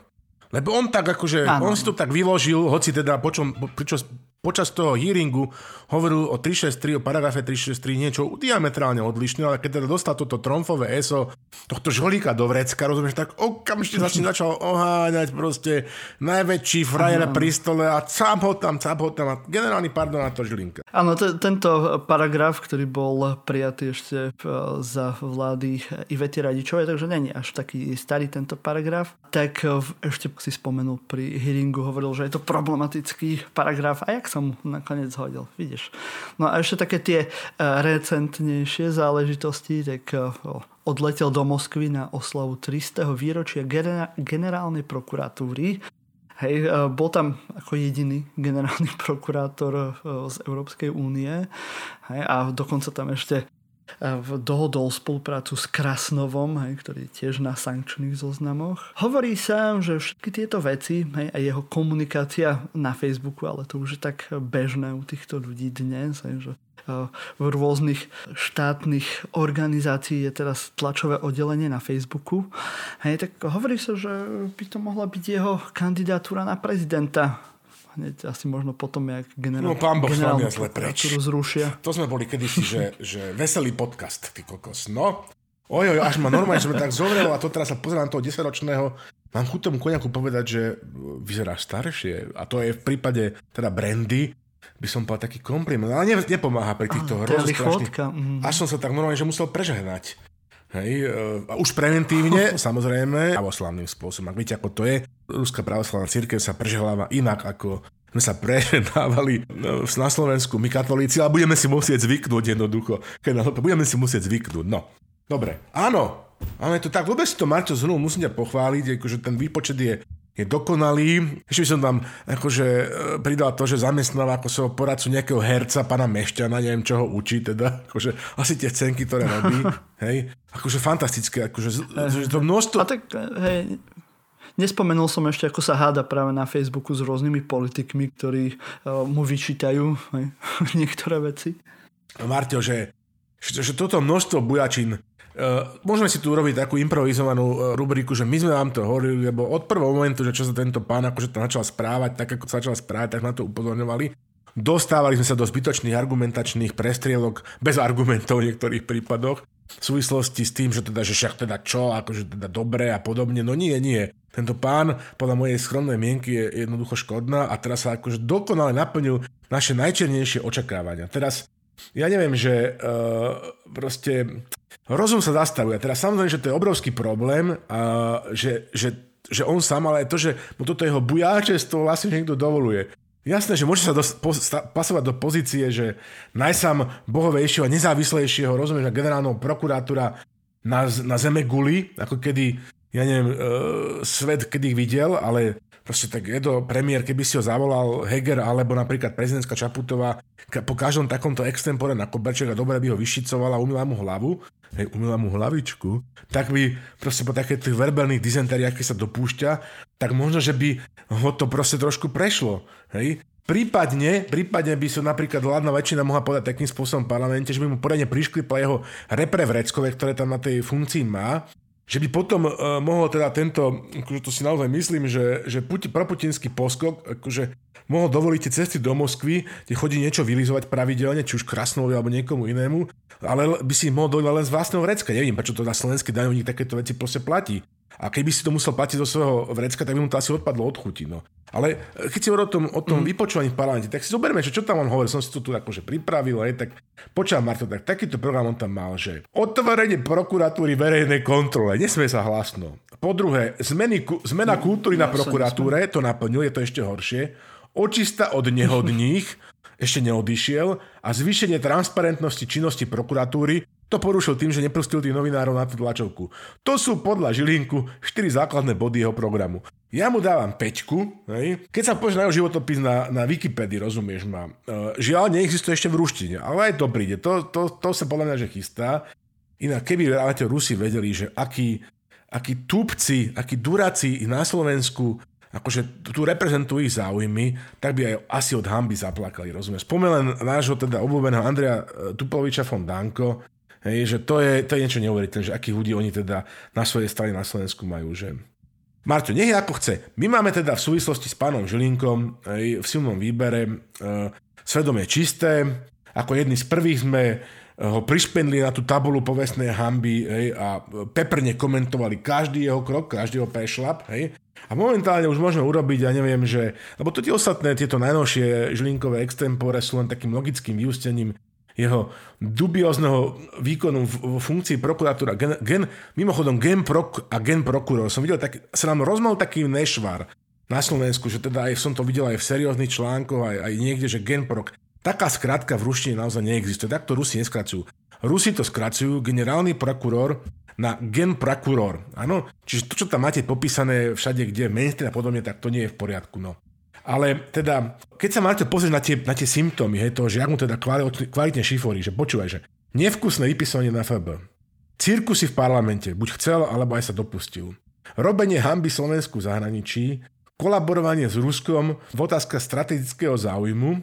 Lebo on tak akože, ano. on si to tak vyložil, hoci teda počom, pričo, počas toho hearingu hovoril o 363, o paragrafe 363 niečo diametrálne odlišné, ale keď teda dostal toto tromfové ESO, tohto žolíka do vrecka, rozumieš, tak okamžite začne začal oháňať proste najväčší frajer pri stole a cap ho tam, cap ho tam a generálny pardon na to Žilinka. Áno, t- tento paragraf, ktorý bol prijatý ešte e, za vlády Ivety Radičovej, takže není až taký starý tento paragraf, tak ešte si spomenul pri hearingu, hovoril, že je to problematický paragraf a jak sa mu nakoniec hodil. Vidíš. No a ešte také tie e, recentnejšie záležitosti, tak e, odletel do Moskvy na oslavu 300. výročia generálnej prokuratúry. Hej, e, bol tam ako jediný generálny prokurátor z Európskej únie a dokonca tam ešte dohodol spoluprácu s Krasnovom, hej, ktorý je tiež na sankčných zoznamoch. Hovorí sa, že všetky tieto veci hej, a jeho komunikácia na Facebooku, ale to už je tak bežné u týchto ľudí dnes, hej, že v rôznych štátnych organizácií je teraz tlačové oddelenie na Facebooku. Hej, tak hovorí sa, že by to mohla byť jeho kandidatúra na prezidenta hneď asi možno potom, jak generál, no, pán Boh generálnu zle preč. zrušia. To sme boli kedysi, že, že veselý podcast, ty kokos. No, oj, oj, až ma normálne, že sme tak zovrelo a to teraz sa pozerám toho 10-ročného, mám chuť tomu koniaku povedať, že vyzeráš staršie a to je v prípade teda brandy, by som povedal taký kompliment, ale ne, nepomáha pri týchto hrozných mm. Až som sa tak normálne, že musel prežehnať. Hej, uh, už preventívne, samozrejme, pravoslavným spôsobom. Ak viete, ako to je, Ruská pravoslavná církev sa prežehláva inak, ako sme sa prejednávali no, na Slovensku, my katolíci, ale budeme si musieť zvyknúť jednoducho. Keď budeme si musieť zvyknúť. No, dobre. Áno, ale to tak, vôbec si to Marťo zhrnul, musím ťa pochváliť, akože ten výpočet je je dokonalý. Ešte by som tam akože e, pridal to, že zamestnáva ako svojho poradcu nejakého herca, pana Mešťana, neviem čo ho učí, teda akože asi tie cenky, ktoré robí, hej, akože fantastické, akože že to množstvo... A tak, hej, Nespomenul som ešte, ako sa háda práve na Facebooku s rôznymi politikmi, ktorí uh, mu vyčítajú hej, niektoré veci. Marťo, že, že, že toto množstvo bujačín Uh, môžeme si tu urobiť takú improvizovanú uh, rubriku, že my sme vám to hovorili, lebo od prvého momentu, že čo sa tento pán akože to začal správať, tak ako sa začal správať, tak na to upozorňovali. Dostávali sme sa do zbytočných argumentačných prestrielok, bez argumentov v niektorých prípadoch, v súvislosti s tým, že teda, že však teda čo, akože teda dobre a podobne. No nie, nie. Tento pán, podľa mojej skromnej mienky, je jednoducho škodná a teraz sa akože dokonale naplnil naše najčernejšie očakávania. Teraz ja neviem, že uh, proste rozum sa zastavuje. Teraz samozrejme, že to je obrovský problém, uh, že, že, že on sám, ale aj to, že mu toto jeho bujáčestvo vlastne niekto dovoluje. Jasné, že môže sa dos- po- sta- pasovať do pozície, že najsám bohovejšieho a nezávislejšieho, rozumieš, generálneho prokurátora na, na zeme guli, ako kedy, ja neviem, uh, svet kedy videl, ale proste tak je to premiér, keby si ho zavolal Heger alebo napríklad prezidentka Čaputová po každom takomto extempore na koberček a dobre by ho vyšicovala umila mu hlavu, hej, umila mu hlavičku, tak by proste po takých tých verbálnych dizenteriách, keď sa dopúšťa, tak možno, že by ho to proste trošku prešlo. Hej. Prípadne, prípadne by som napríklad vládna väčšina mohla povedať takým spôsobom v parlamente, že by mu poriadne prišklipla jeho repre vreckové, ktoré tam na tej funkcii má že by potom uh, mohol teda tento, akože to si naozaj myslím, že, že Putin, proputinský poskok, akože mohol dovoliť tie cesty do Moskvy, kde chodí niečo vylizovať pravidelne, či už Krasnovi alebo niekomu inému, ale by si mohol dovoliť len z vlastného vrecka. Neviem, prečo to na slovenský daňovník takéto veci proste platí. A keby si to musel platiť zo svojho vrecka, tak by mu to asi odpadlo od chuti. No. Ale e, keď si hovoril o tom, o tom mm. vypočúvaní v parlamente, tak si zoberme, že čo tam on hovoril, som si to tu akože pripravil, aj tak počal Marto, tak takýto program on tam mal, že otvorenie prokuratúry verejnej kontrole, nesmie sa hlasno. Po druhé, zmeny, zmena kultúry na prokuratúre, to naplnil, je to ešte horšie. Očista od nehodných, ešte neodišiel a zvýšenie transparentnosti činnosti prokuratúry, to porušil tým, že nepustil tých novinárov na tú tlačovku. To sú podľa Žilinku 4 základné body jeho programu. Ja mu dávam peťku, hej. keď sa pozrieš na jeho životopis na, na Wikipedii, rozumieš ma. Uh, žiaľ, neexistuje ešte v ruštine, ale aj to príde. To, to, to sa podľa mňa že chystá. Inak keby ale Rusi vedeli, že akí, akí tupci, akí duráci na Slovensku akože tu reprezentujú ich záujmy, tak by aj asi od hamby zaplakali, rozumieš? Spomenul nášho teda obľúbeného Andrea e, Tupoviča von Danko, hej, že to je, to je niečo neuveriteľné, že akých ľudí oni teda na svojej strane na Slovensku majú, že Marťo, nech je ako chce. My máme teda v súvislosti s pánom Žilinkom hej, v silnom výbere e, svedomie čisté. Ako jedni z prvých sme e, ho prišpendli na tú tabulu povestnej hamby hej, a peprne komentovali každý jeho krok, každý jeho prešlap. Hej. A momentálne už môžeme urobiť, ja neviem, že... Lebo to tie ostatné, tieto najnovšie žilinkové extempore sú len takým logickým vyústením jeho dubiózneho výkonu v funkcii prokuratúra. Gen, gen, mimochodom, gen prok a gen prokuror. Som videl, tak, sa nám rozmal taký nešvar na Slovensku, že teda aj som to videl aj v serióznych článkoch, aj, aj niekde, že gen prok. Taká skratka v ruštine naozaj neexistuje. Takto Rusi neskracujú. Rusi to skracujú, generálny prokuror na gen prokuror. Áno? Čiže to, čo tam máte popísané všade, kde mainstream a podobne, tak to nie je v poriadku. No. Ale teda, keď sa máte pozrieť na tie, na tie symptómy, hej, toho, že jak mu teda kvalitne šiforí, že počúvaj, že nevkusné vypisovanie na FB, cirkusy v parlamente, buď chcel, alebo aj sa dopustil, robenie hamby Slovensku v zahraničí, kolaborovanie s Ruskom v otázka strategického záujmu, e,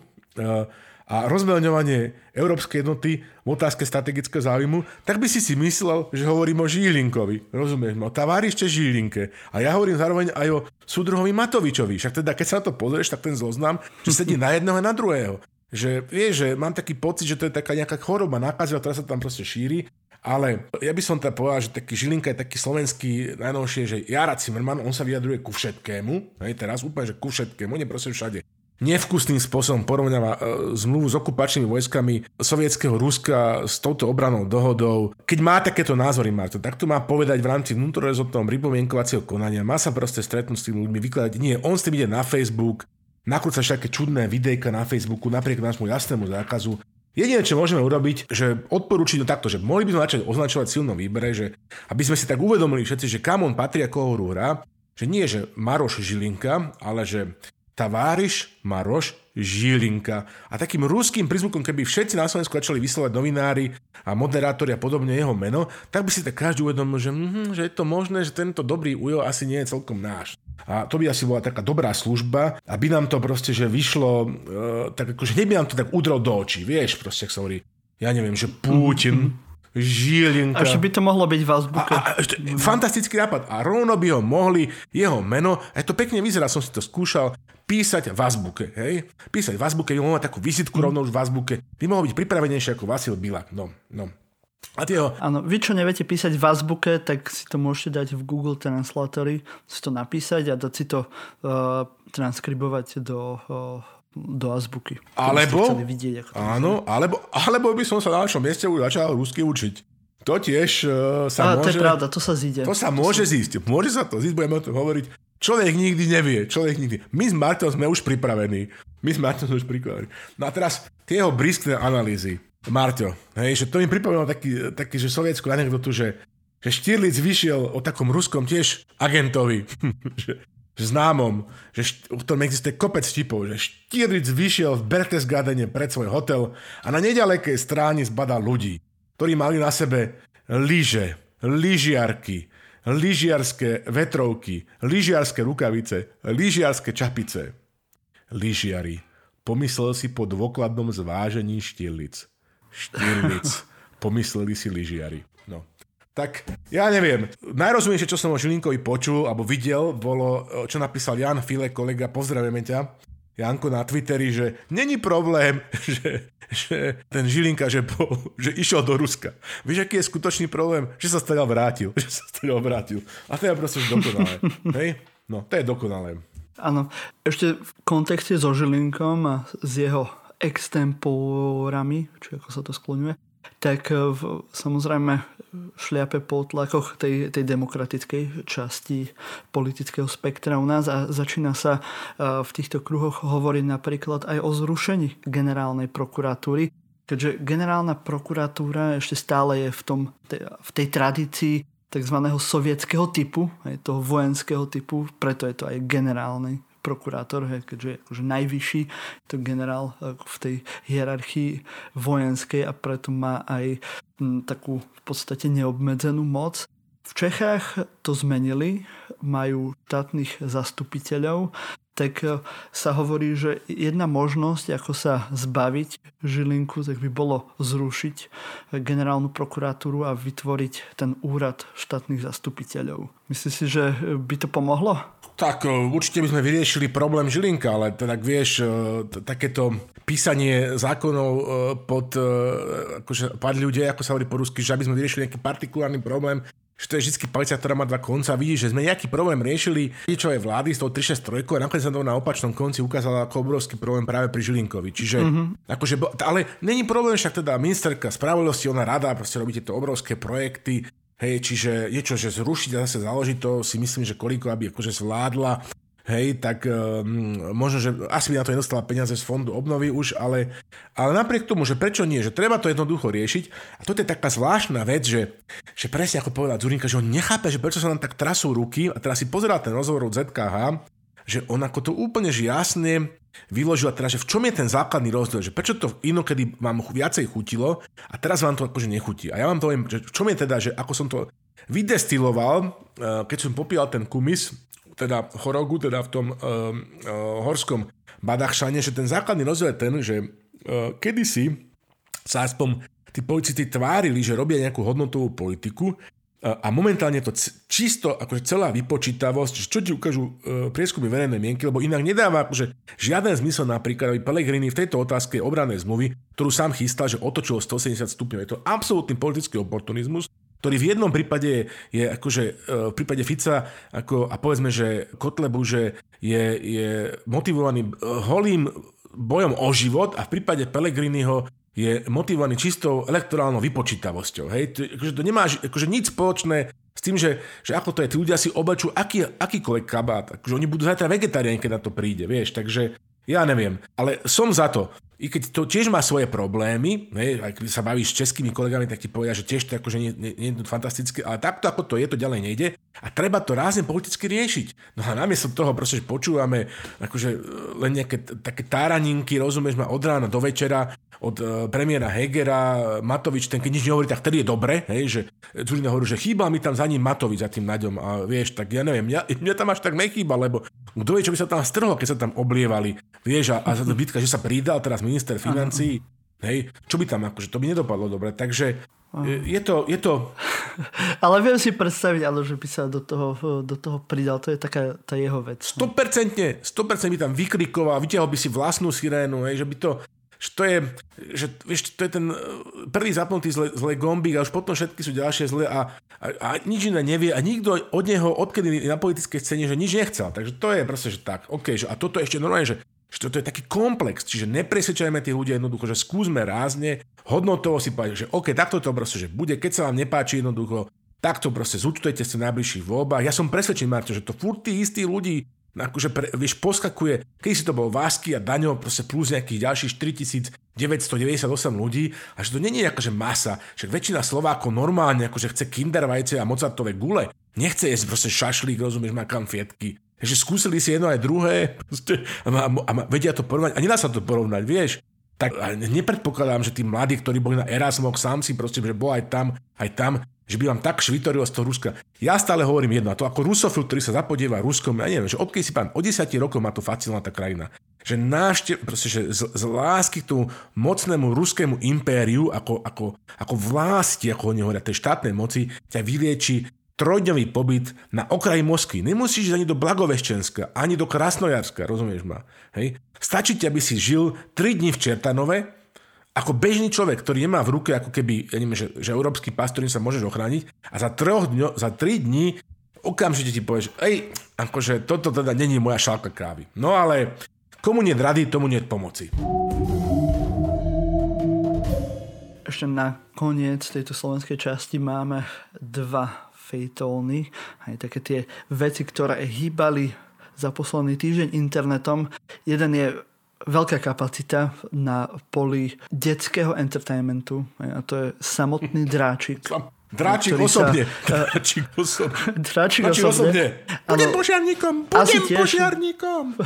a rozmeľňovanie európskej jednoty v otázke strategického záujmu, tak by si si myslel, že hovorím o Žilinkovi. Rozumieš? No, tavárište Žilinke. A ja hovorím zároveň aj o súdruhovi Matovičovi. Však teda, keď sa na to pozrieš, tak ten zoznam, že sedí na jedného a na druhého. Že vieš, že mám taký pocit, že to je taká nejaká choroba nákazila, ktorá sa tam proste šíri. Ale ja by som teda povedal, že taký Žilinka je taký slovenský najnovšie, že Jara Cimrman, on sa vyjadruje ku všetkému, hej, teraz úplne, že ku všetkému, nie prosím všade nevkusným spôsobom porovnáva e, zmluvu s okupačnými vojskami sovietského Ruska s touto obranou dohodou. Keď má takéto názory, Marto, tak to má povedať v rámci vnútorezortného pripomienkovacieho konania. Má sa proste stretnúť s tými ľuďmi, vykladať. Nie, on s tým ide na Facebook, nakrúca také čudné videjka na Facebooku napriek nášmu jasnému zákazu. Jediné, čo môžeme urobiť, že odporúčiť to takto, že mohli by sme začať označovať silnom výbere, že aby sme si tak uvedomili všetci, že kam on patrí ako hru hrá, že nie, že Maroš Žilinka, ale že Taváriš Maroš Žilinka. A takým ruským prizvukom, keby všetci na Slovensku začali vyslovať novinári a moderátori a podobne jeho meno, tak by si tak každý uvedomil, že, mm, že je to možné, že tento dobrý ujo asi nie je celkom náš. A to by asi bola taká dobrá služba, aby nám to proste, že vyšlo, e, tak akože neby nám to tak udrel do očí, vieš, proste, ak sa hovorí, ja neviem, že Putin, mm-hmm Žilinka. A že by to mohlo byť v azbuke. A, a, ešte, fantastický nápad. A rovno by ho mohli, jeho meno, aj to pekne vyzerá, som si to skúšal, písať v azbuke. Hej? Písať v azbuke, mohol mať takú vizitku mm. rovno už v azbuke. By mohol byť pripravenejší ako Vasil Bilak. No, no. A tieho... Áno, vy čo neviete písať v azbuke, tak si to môžete dať v Google Translatory, si to napísať a dať si to uh, transkribovať do uh, do azbuky. Alebo, vidieť, ako áno, alebo, alebo by som sa na našom mieste už začal rusky učiť. To tiež uh, sa a, môže... To je pravda, to sa zíde. To sa to môže sa... zísť. Môže sa to zísť, budeme o tom hovoriť. Človek nikdy nevie. Človek nikdy. My s Martom sme už pripravení. My s Martom sme už pripravení. No a teraz tie jeho briskné analýzy. Marto, hej, že to mi pripomínalo taký, taký že sovietskú anekdotu, že, že Štirlic vyšiel o takom ruskom tiež agentovi. známom, že, v ktorom existuje kopec tipov, že Štiric vyšiel v Berchtesgadene pred svoj hotel a na nedalekej stráni zbadal ľudí, ktorí mali na sebe lyže, lyžiarky, lyžiarské vetrovky, lyžiarské rukavice, lyžiarské čapice. Lyžiari. Pomyslel si po dôkladnom zvážení Štirlic. Štirlic. Pomysleli si lyžiari. Tak ja neviem. Najrozumnejšie, čo som o Žilinkovi počul alebo videl, bolo, čo napísal Jan File, kolega, pozdravujeme ťa, Janko na Twitteri, že není problém, že, že ten Žilinka, že, bol, že išiel do Ruska. Vieš, aký je skutočný problém? Že sa stále vrátil. Že sa stále vrátil. A to je proste dokonalé. Hej? No, to je dokonalé. Áno. Ešte v kontexte so Žilinkom a s jeho extemporami, či ako sa to skloňuje, tak v, samozrejme šliape po tlakoch tej, tej demokratickej časti politického spektra u nás a začína sa e, v týchto kruhoch hovoriť napríklad aj o zrušení generálnej prokuratúry, keďže generálna prokuratúra ešte stále je v, tom, v tej tradícii tzv. sovietského typu, aj toho vojenského typu, preto je to aj generálny prokurátor, hej, keďže je akože najvyšší, to generál v tej hierarchii vojenskej a preto má aj takú v podstate neobmedzenú moc. V Čechách to zmenili, majú štátnych zastupiteľov, tak e, sa hovorí, že jedna možnosť, ako sa zbaviť Žilinku, tak by bolo zrušiť generálnu prokuratúru a vytvoriť ten úrad štátnych zastupiteľov. Myslíš si, že by to pomohlo? Tak určite by sme vyriešili problém Žilinka, ale tak vieš, takéto písanie zákonov pod, akože padli ľudia, ako sa hovorí po rusky, že aby sme vyriešili nejaký partikulárny problém, že to je vždy palica, ktorá má dva konca. Vidíš, že sme nejaký problém riešili aj vlády s tou 363 a nakoniec sa to na opačnom konci ukázalo ako obrovský problém práve pri Žilinkovi. Čiže, mm-hmm. akože, ale není problém však teda ministerka spravodlivosti, ona rada, proste robí tieto obrovské projekty, Hej, čiže niečo, že zrušiť a zase založiť to, si myslím, že koľko aby akože zvládla hej, tak um, možno, že asi by na to nedostala peniaze z fondu obnovy už, ale, ale napriek tomu, že prečo nie, že treba to jednoducho riešiť a toto je taká zvláštna vec, že, že presne ako povedal Zurinka, že on nechápe, že prečo sa nám tak trasú ruky a teraz si pozerá ten rozhovor od ZKH, že on ako to úplne že jasne vyložila teraz, že v čom je ten základný rozdiel, že prečo to inokedy vám viacej chutilo a teraz vám to akože nechutí. A ja vám to poviem, že v čom je teda, že ako som to vydestiloval, eh, keď som popíjal ten kumis, teda chorogu, teda v tom uh, uh, horskom Badachšane, že ten základný rozdiel je ten, že uh, kedysi sa aspoň tí policisti tvárili, že robia nejakú hodnotovú politiku a momentálne to čisto akože celá vypočítavosť, čo ti ukážu e, prieskumy verejnej mienky, lebo inak nedáva akože žiaden zmysel napríklad, aby Pellegrini v tejto otázke obranej zmluvy, ktorú sám chystal, že otočil 180 stupňov. Je to absolútny politický oportunizmus, ktorý v jednom prípade je, akože e, v prípade Fica ako, a povedzme, že Kotlebu, že je, je motivovaný e, holým bojom o život a v prípade Pellegriniho je motivovaný čistou elektorálnou vypočítavosťou. Hej? To, akože to nemá akože nič spoločné s tým, že, že ako to je, tí ľudia si obačú aký, akýkoľvek kabát. Akože oni budú zajtra vegetariáni, keď na to príde, vieš. Takže ja neviem, ale som za to i keď to tiež má svoje problémy, ne, keď sa bavíš s českými kolegami, tak ti povedia, že tiež to akože nie, nie, nie je fantastické, ale takto ako to je, to ďalej nejde a treba to rázne politicky riešiť. No a namiesto toho proste, že počúvame akože len nejaké také táraninky, rozumieš ma, od rána do večera, od uh, premiéra Hegera, Matovič, ten keď nič nehovorí, tak tedy je dobre, hej, že Zurina hovorí, že chýba mi tam za ním Matovič, za tým Naďom a vieš, tak ja neviem, ja, mňa tam až tak nechýba, lebo kto vie, čo by sa tam strhlo, keď sa tam oblievali, vieš, a, a bytka, že sa pridal teraz minister financí, hej, čo by tam akože, to by nedopadlo dobre, takže je to, je to... Ale viem si predstaviť, ale že by sa do toho, do toho pridal, to je taká tá jeho vec. 100%, 100% by tam vykrikoval, vytiahol by si vlastnú sirénu, hej, že by to, že to je, že, vieš, to je ten eh, prvý zapnutý zle, zle gombík a už potom všetky sú ďalšie zle a, a, a nič iné nevie a nikto od neho, odkedy na politickej scéne, že nič nechcel. Takže to je proste, že tak, OK, že, a toto ešte normálne, že, že toto je taký komplex, čiže nepresvedčajme tých ľudí jednoducho, že skúsme rázne, hodnotovo si povedať, že OK, takto to proste, že bude, keď sa vám nepáči jednoducho, takto proste zúčtujte si v najbližších voľbách. Ja som presvedčený, Marto, že to furt tí istí ľudí akože pre, vieš, poskakuje, keď si to bol Vásky a Daňo, proste plus nejakých ďalších 4998 ľudí, a že to není akože masa, že väčšina Slovákov normálne akože chce kindervajce a mozartové gule, nechce jesť proste šašlík, rozumieš, má konfietky. Takže skúsili si jedno aj druhé a, a, a, vedia to porovnať a nedá sa to porovnať, vieš. Tak nepredpokladám, že tí mladí, ktorí boli na Erasmoch, sám si proste, že bol aj tam, aj tam, že by vám tak švitorilo z toho Ruska. Ja stále hovorím jedno, a to ako rusofil, ktorý sa zapodieva Ruskom, ja neviem, že odkedy si pán, od 10 rokov má to fascinovaná tá krajina. Že návštev, proste, že z, z lásky k tomu mocnému ruskému impériu, ako, ako, ako vlasti, ako oni hovoria, tej štátnej moci, ťa vylieči trojdňový pobyt na okraji Moskvy. Nemusíš ani do Blagoveščenska, ani do Krasnojarska, rozumieš ma? Hej? Stačí ti, aby si žil 3 dní v Čertanove, ako bežný človek, ktorý nemá v ruke ako keby, ja neviem, že, že európsky pás, ktorým sa môžeš ochrániť a za, troch dňo, za tri dní okamžite ti povieš, ej, akože toto teda není moja šálka kávy. No ale komu nie rady, tomu nie pomoci. Ešte na koniec tejto slovenskej časti máme dva fejtóny, aj také tie veci, ktoré hýbali za posledný týždeň internetom. Jeden je veľká kapacita na poli detského entertainmentu a to je samotný dráčik. Dráčik osobne. Sa, Dráčik osobne. Dráčik, Dráčik osobne. Budem požiarníkom, budem tiež- požiarníkom.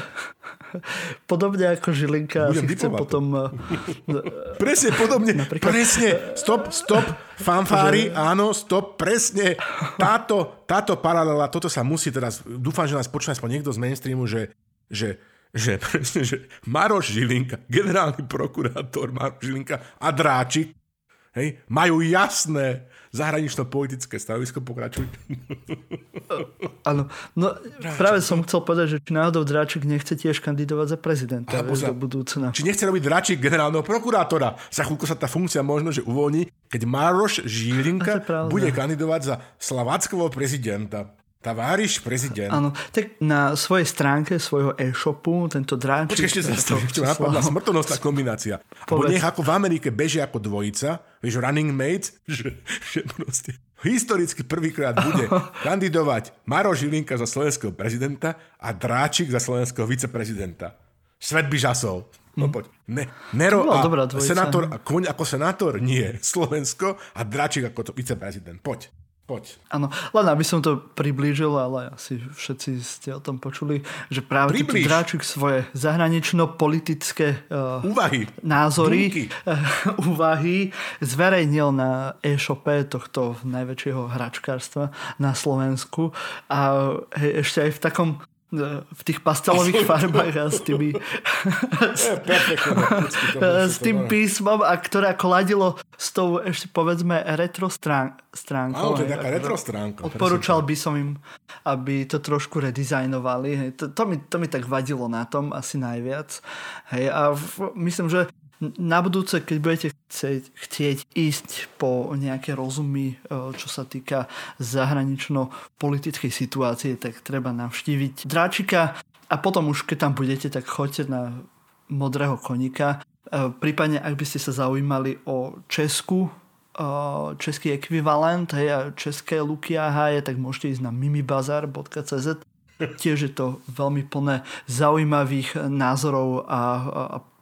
Podobne ako Žilinka Budem asi chce potom... eh, Presne, podobne. Napríklad- Presne. Stop, stop. Fanfári, áno, stop. Presne. Táto, táto paralela, toto sa musí teraz, dúfam, že nás počúva aspoň niekto z mainstreamu, že, že že, presne, že Maroš Žilinka, generálny prokurátor Maroš Žilinka a Dráčik hej, majú jasné zahranično-politické stanovisko, pokračuj. Áno, no práve som chcel povedať, že či náhodou Dráčik nechce tiež kandidovať za prezidenta A vieš, do budúcna. Či nechce robiť Dráčik generálneho prokurátora? Za chvíľku sa tá funkcia možno, že uvoľní, keď Maroš Žilinka bude kandidovať za slavackého prezidenta. Taváriš prezident. Áno, tak na svojej stránke svojho e-shopu tento Dráčik... Počkaj, ešte sa ešte napadla smrtonosná kombinácia. Bo Povedz. nech ako v Amerike beží ako dvojica, vieš, running mates, že, že proste historicky prvýkrát bude kandidovať Maro Žilinka za slovenského prezidenta a Dráčik za slovenského viceprezidenta. Svet by žasol. No poď. Ne, Nero a senátor, a Koň ako senátor? Nie. Slovensko a Dráčik ako to viceprezident. Poď. Poď. Áno, len aby som to priblížil, ale asi všetci ste o tom počuli, že práve Priblíž. Dráčik svoje zahranično-politické uh, Úvahy. názory, Dunky. úvahy zverejnil na e-shope tohto najväčšieho hračkárstva na Slovensku a hej, ešte aj v takom v tých pastelových farbách a s tými s to tým písmom a ktoré ako ladilo s tou ešte povedzme retro strán, stránkou. Áno, to je taká retro stránka. Odporúčal by som im, aby to trošku redizajnovali. Hej. To, to, mi, to mi tak vadilo na tom asi najviac. Hej. A v, myslím, že na budúce, keď budete chcieť, chcieť ísť po nejaké rozumy, e, čo sa týka zahranično-politickej situácie, tak treba navštíviť Dráčika a potom už, keď tam budete, tak choďte na modrého koníka. E, Prípadne, ak by ste sa zaujímali o Česku, e, český ekvivalent hej, a české Lukia háje, tak môžete ísť na mimibazar.cz. Tiež je to veľmi plné zaujímavých názorov a, a,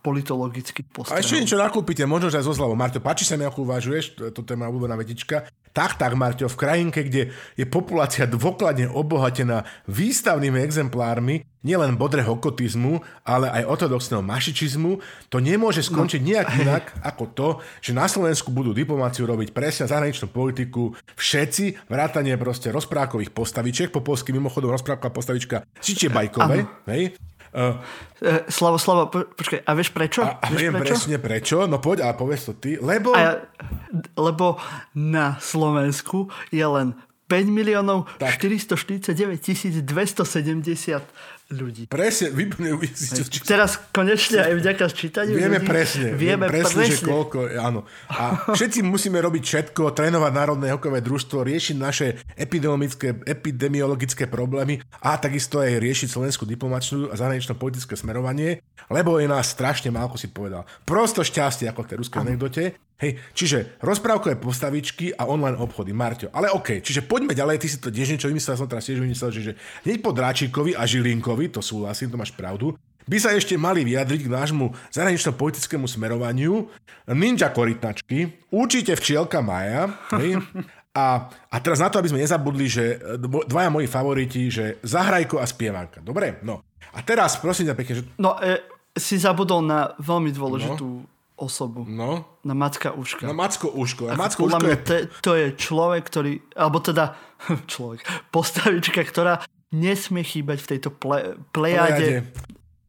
a politologických A ešte niečo nakúpite, možno že aj zo zľavou. Marto, páči sa mi, ako uvažuješ, to- toto je moja obľúbená vetička. Tak, tak, Marto, v krajinke, kde je populácia dôkladne obohatená výstavnými exemplármi, nielen bodrého okotizmu, ale aj ortodoxného mašičizmu, to nemôže skončiť nejak inak ako to, že na Slovensku budú diplomáciu robiť presne zahraničnú politiku všetci, vrátanie proste rozprávkových postavičiek, po polsky mimochodom rozprávková postavička Siče Bajkové, hej? Uh, E, Slavo, Slavo, po, počkaj, a vieš prečo? a, a vieš viem presne prečo, no poď, ale povedz to ty, lebo... A ja, lebo na Slovensku je len 5 miliónov Tak. 449 270 ľudí. Presne, či, Teraz konečne aj vďaka čítaniu Vieme ľudí, presne, vieme presne, že koľko, áno. A všetci musíme robiť všetko, trénovať Národné hokejové družstvo, riešiť naše epidemiologické, epidemiologické problémy a takisto aj riešiť slovenskú diplomačnú a zahranično politické smerovanie, lebo je nás strašne málo, ako si povedal. Prosto šťastie, ako v tej ruskej anekdote. Hej, čiže rozprávkové postavičky a online obchody, Marťo. Ale OK, čiže poďme ďalej, ty si to tiež niečo vymyslel, som teraz tiež vymyslel, že, hneď po Dráčikovi a Žilinkovi, to súhlasím, to máš pravdu, by sa ešte mali vyjadriť k nášmu zahranično-politickému smerovaniu ninja korytnačky, určite včielka Maja, hej, a, a teraz na to, aby sme nezabudli, že dvaja moji favoriti, že Zahrajko a Spievanka. Dobre? No. A teraz prosím ťa pekne, že... No, e, si zabudol na veľmi dôležitú osobu. No, Na Macka Uška. na Macko Uško. A Macko Uško mňa je... to, je- to je človek, ktorý, alebo teda človek, postavička, ktorá nesmie chýbať v tejto ple, plejade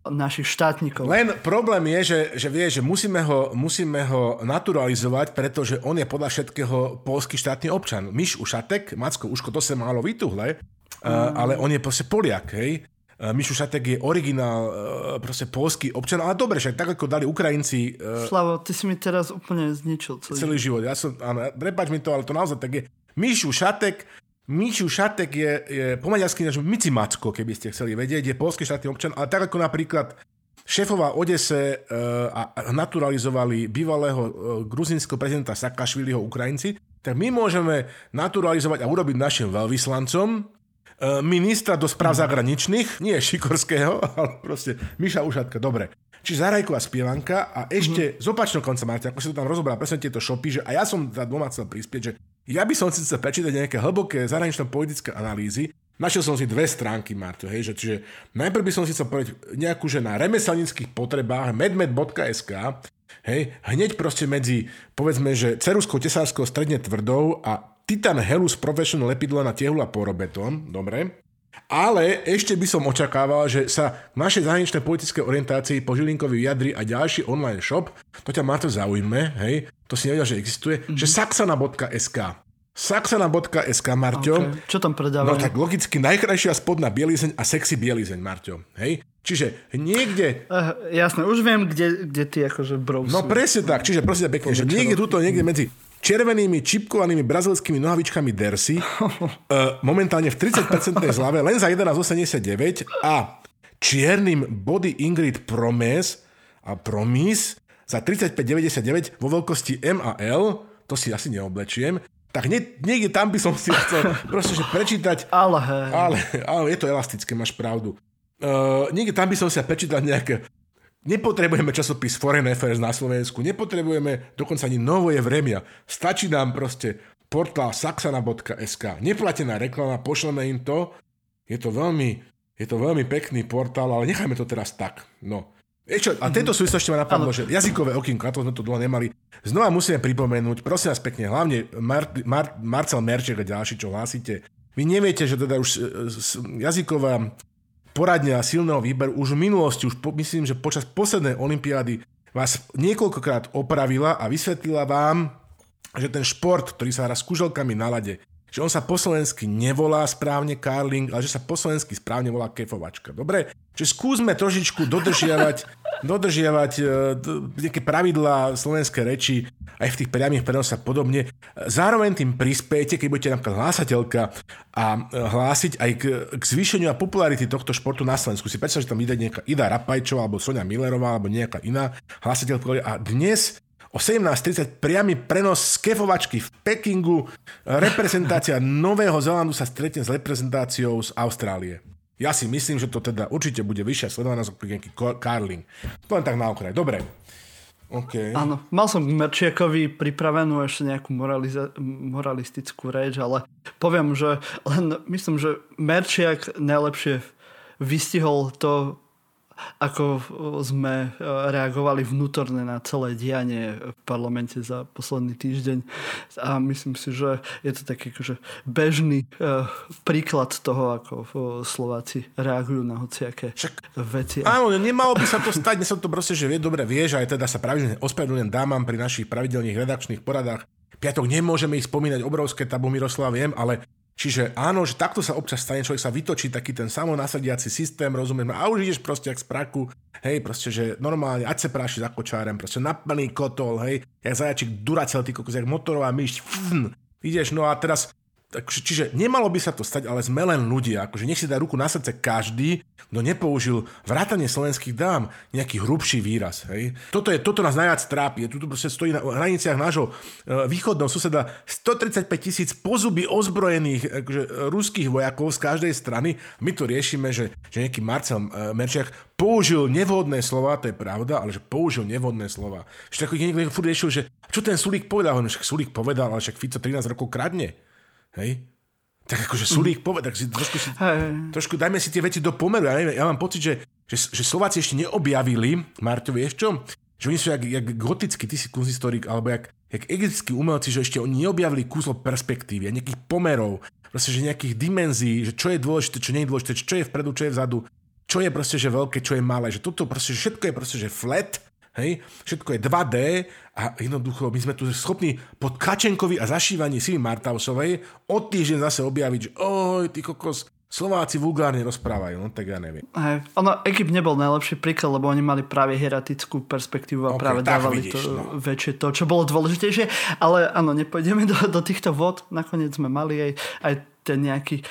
našich štátnikov. Len problém je, že, že vie, že musíme ho, musíme ho naturalizovať, pretože on je podľa všetkého polský štátny občan. Myš Ušatek, Macko Uško, to sa málo vytuhle, mm. ale on je proste Poliak, hej. Uh, Myš Ušatek je originál, uh, proste polský občan, ale dobre, však tak ako dali Ukrajinci uh, Slavo, ty si mi teraz úplne zničil celý. celý život. Ja som, áno, prepač mi to, ale to naozaj tak je. Myšu Šatek, Myšu Šatek je, je po maďarsky než Mici Macko, keby ste chceli vedieť, je polský štátny občan, ale tak ako napríklad šéfová Odese a naturalizovali bývalého gruzinského prezidenta Sakašviliho Ukrajinci, tak my môžeme naturalizovať a urobiť našim veľvyslancom ministra do správ zahraničných, nie Šikorského, ale proste Miša Ušatka, dobre. Čiže Zarajko a spievanka a ešte mm-hmm. z opačného konca, Marta, ako si to tam rozoberá presne tieto šopy, že a ja som za dvoma chcel prispieť, že Ja by som si chcel prečítať nejaké hlboké zahranično-politické analýzy, Našiel som si dve stránky, Marto, hej, že, čiže najprv by som si chcel povedať nejakú, že na remeselnických potrebách medmed.sk, hej, hneď proste medzi, povedzme, že ceruskou tesárskou stredne tvrdou a Titan Helus Professional lepidlo na tehlu a porobetón, dobre, ale ešte by som očakával, že sa v našej zahraničnej politickej orientácii po Žilinkovi vyjadri a ďalší online shop, to ťa má to zaujme, hej, to si nevedel, že existuje, mm-hmm. že saxana.sk. Saxana.sk, Marťo. Okay. Čo tam predávajú? No tak logicky najkrajšia spodná bielizeň a sexy bielizeň, Marťo. Hej? Čiže niekde... Uh, jasné, už viem, kde, kde ty akože browsujú. No presne tak, čiže prosím pekne, že niekde tuto, niekde medzi červenými čipkovanými brazilskými nohavičkami Dersi, uh, momentálne v 30% zlave, len za 11,89 a čiernym Body Ingrid Promes a Promis za 35,99 vo veľkosti M a L, to si asi neoblečiem, tak nie, niekde tam by som si chcel proste, že prečítať. Ale hej. Ale, ale je to elastické, máš pravdu. Uh, niekde tam by som si prečítať nejaké Nepotrebujeme časopis Foreign Affairs na Slovensku, nepotrebujeme dokonca ani Novoje vremia. Stačí nám proste portál saxana.sk. Neplatená reklama, pošleme im to. Je to veľmi, je to veľmi pekný portál, ale nechajme to teraz tak. No. Ešte, a tento súvislosti ma napadlo, že jazykové okienko, a to sme to dlho nemali. Znova musíme pripomenúť, prosím vás pekne, hlavne Mar- Mar- Marcel Merček a ďalší, čo hlásite. Vy neviete, že teda už e, jazyková poradňa silného výberu už v minulosti, už po, myslím, že počas poslednej olympiády vás niekoľkokrát opravila a vysvetlila vám, že ten šport, ktorý sa hrá s kuželkami na lade, že on sa po slovensky nevolá správne karling, ale že sa po slovensky správne volá kefovačka. Dobre? Čiže skúsme trošičku dodržiavať, dodržiavať uh, nejaké pravidlá slovenské reči aj v tých priamých prenosoch a podobne. Zároveň tým prispiejete, keď budete napríklad hlásateľka a e, hlásiť aj k, k zvýšeniu a popularity tohto športu na Slovensku. Si predstav, že tam ide nejaká Ida Rapajčová alebo Sonia Millerová alebo nejaká iná hlásateľka a dnes o 17.30 priamy prenos z kefovačky v Pekingu. Reprezentácia Nového Zelandu sa stretne s reprezentáciou z Austrálie. Ja si myslím, že to teda určite bude vyššia sledovanosť ako nejaký Carling. To len tak na okraj. Dobre. Okay. Áno, mal som Merčiakovi pripravenú ešte nejakú moraliza- moralistickú reč, ale poviem, že len myslím, že Merčiak najlepšie vystihol to, ako sme e, reagovali vnútorne na celé dianie v parlamente za posledný týždeň. A myslím si, že je to taký akože bežný uh, príklad toho, ako uh, Slováci reagujú na hociaké Však, veci. Áno, nemalo by sa to stať, dnes som to proste, že vie, dobre vieš, aj teda sa pravidelne ospravedlňujem dámam pri našich pravidelných redakčných poradách. Piatok nemôžeme ich spomínať obrovské tabu Miroslav, viem, ale Čiže áno, že takto sa občas stane, človek sa vytočí taký ten samonasadiaci systém, rozumiem, a už ideš proste jak z praku, hej, proste, že normálne, ať sa práši za kočárem, proste na plný kotol, hej, jak zajačik duracel, ty kokos, jak motorová myš, ideš, no a teraz čiže nemalo by sa to stať, ale sme len ľudia. Akože nech si dá ruku na srdce každý, kto nepoužil vrátanie slovenských dám nejaký hrubší výraz. Hej. Toto, je, toto nás najviac trápi. Tu stojí na hraniciach nášho e, východného suseda 135 tisíc pozuby ozbrojených akože, ruských vojakov z každej strany. My tu riešime, že, že nejaký Marcel e, Merčiak použil nevhodné slova, to je pravda, ale že použil nevhodné slova. Že niekto furt riešil, že čo ten Sulík povedal? Však Sulík povedal, ale však Fico 13 rokov kradne. Hej? Tak akože Sulík mm. poved, tak si trošku, si, trošku dajme si tie veci do pomeru. Ja, neviem, ja mám pocit, že, že, že Slováci ešte neobjavili, Marto, vieš čo? Že oni sú jak, jak gotický, ty si kunzistorik, alebo jak, jak egyptskí umelci, že ešte oni neobjavili kúslo perspektívy a nejakých pomerov, proste, že nejakých dimenzií, že čo je dôležité, čo nie je dôležité, čo je vpredu, čo je vzadu, čo je proste, že veľké, čo je malé, že toto proste, že všetko je proste, že flat Hej? Všetko je 2D a jednoducho my sme tu schopní pod Kačenkovi a zašívaní Sivy Martausovej od týždeň zase objaviť, že oj, ty kokos, Slováci vulgárne rozprávajú, no tak ja neviem. Hej. Ono, Egypt nebol najlepší príklad, lebo oni mali práve hieratickú perspektívu a okay, práve dávali vidíš, to no. väčšie to, čo bolo dôležitejšie. Ale áno, nepôjdeme do, do týchto vod. Nakoniec sme mali aj, aj ten nejaký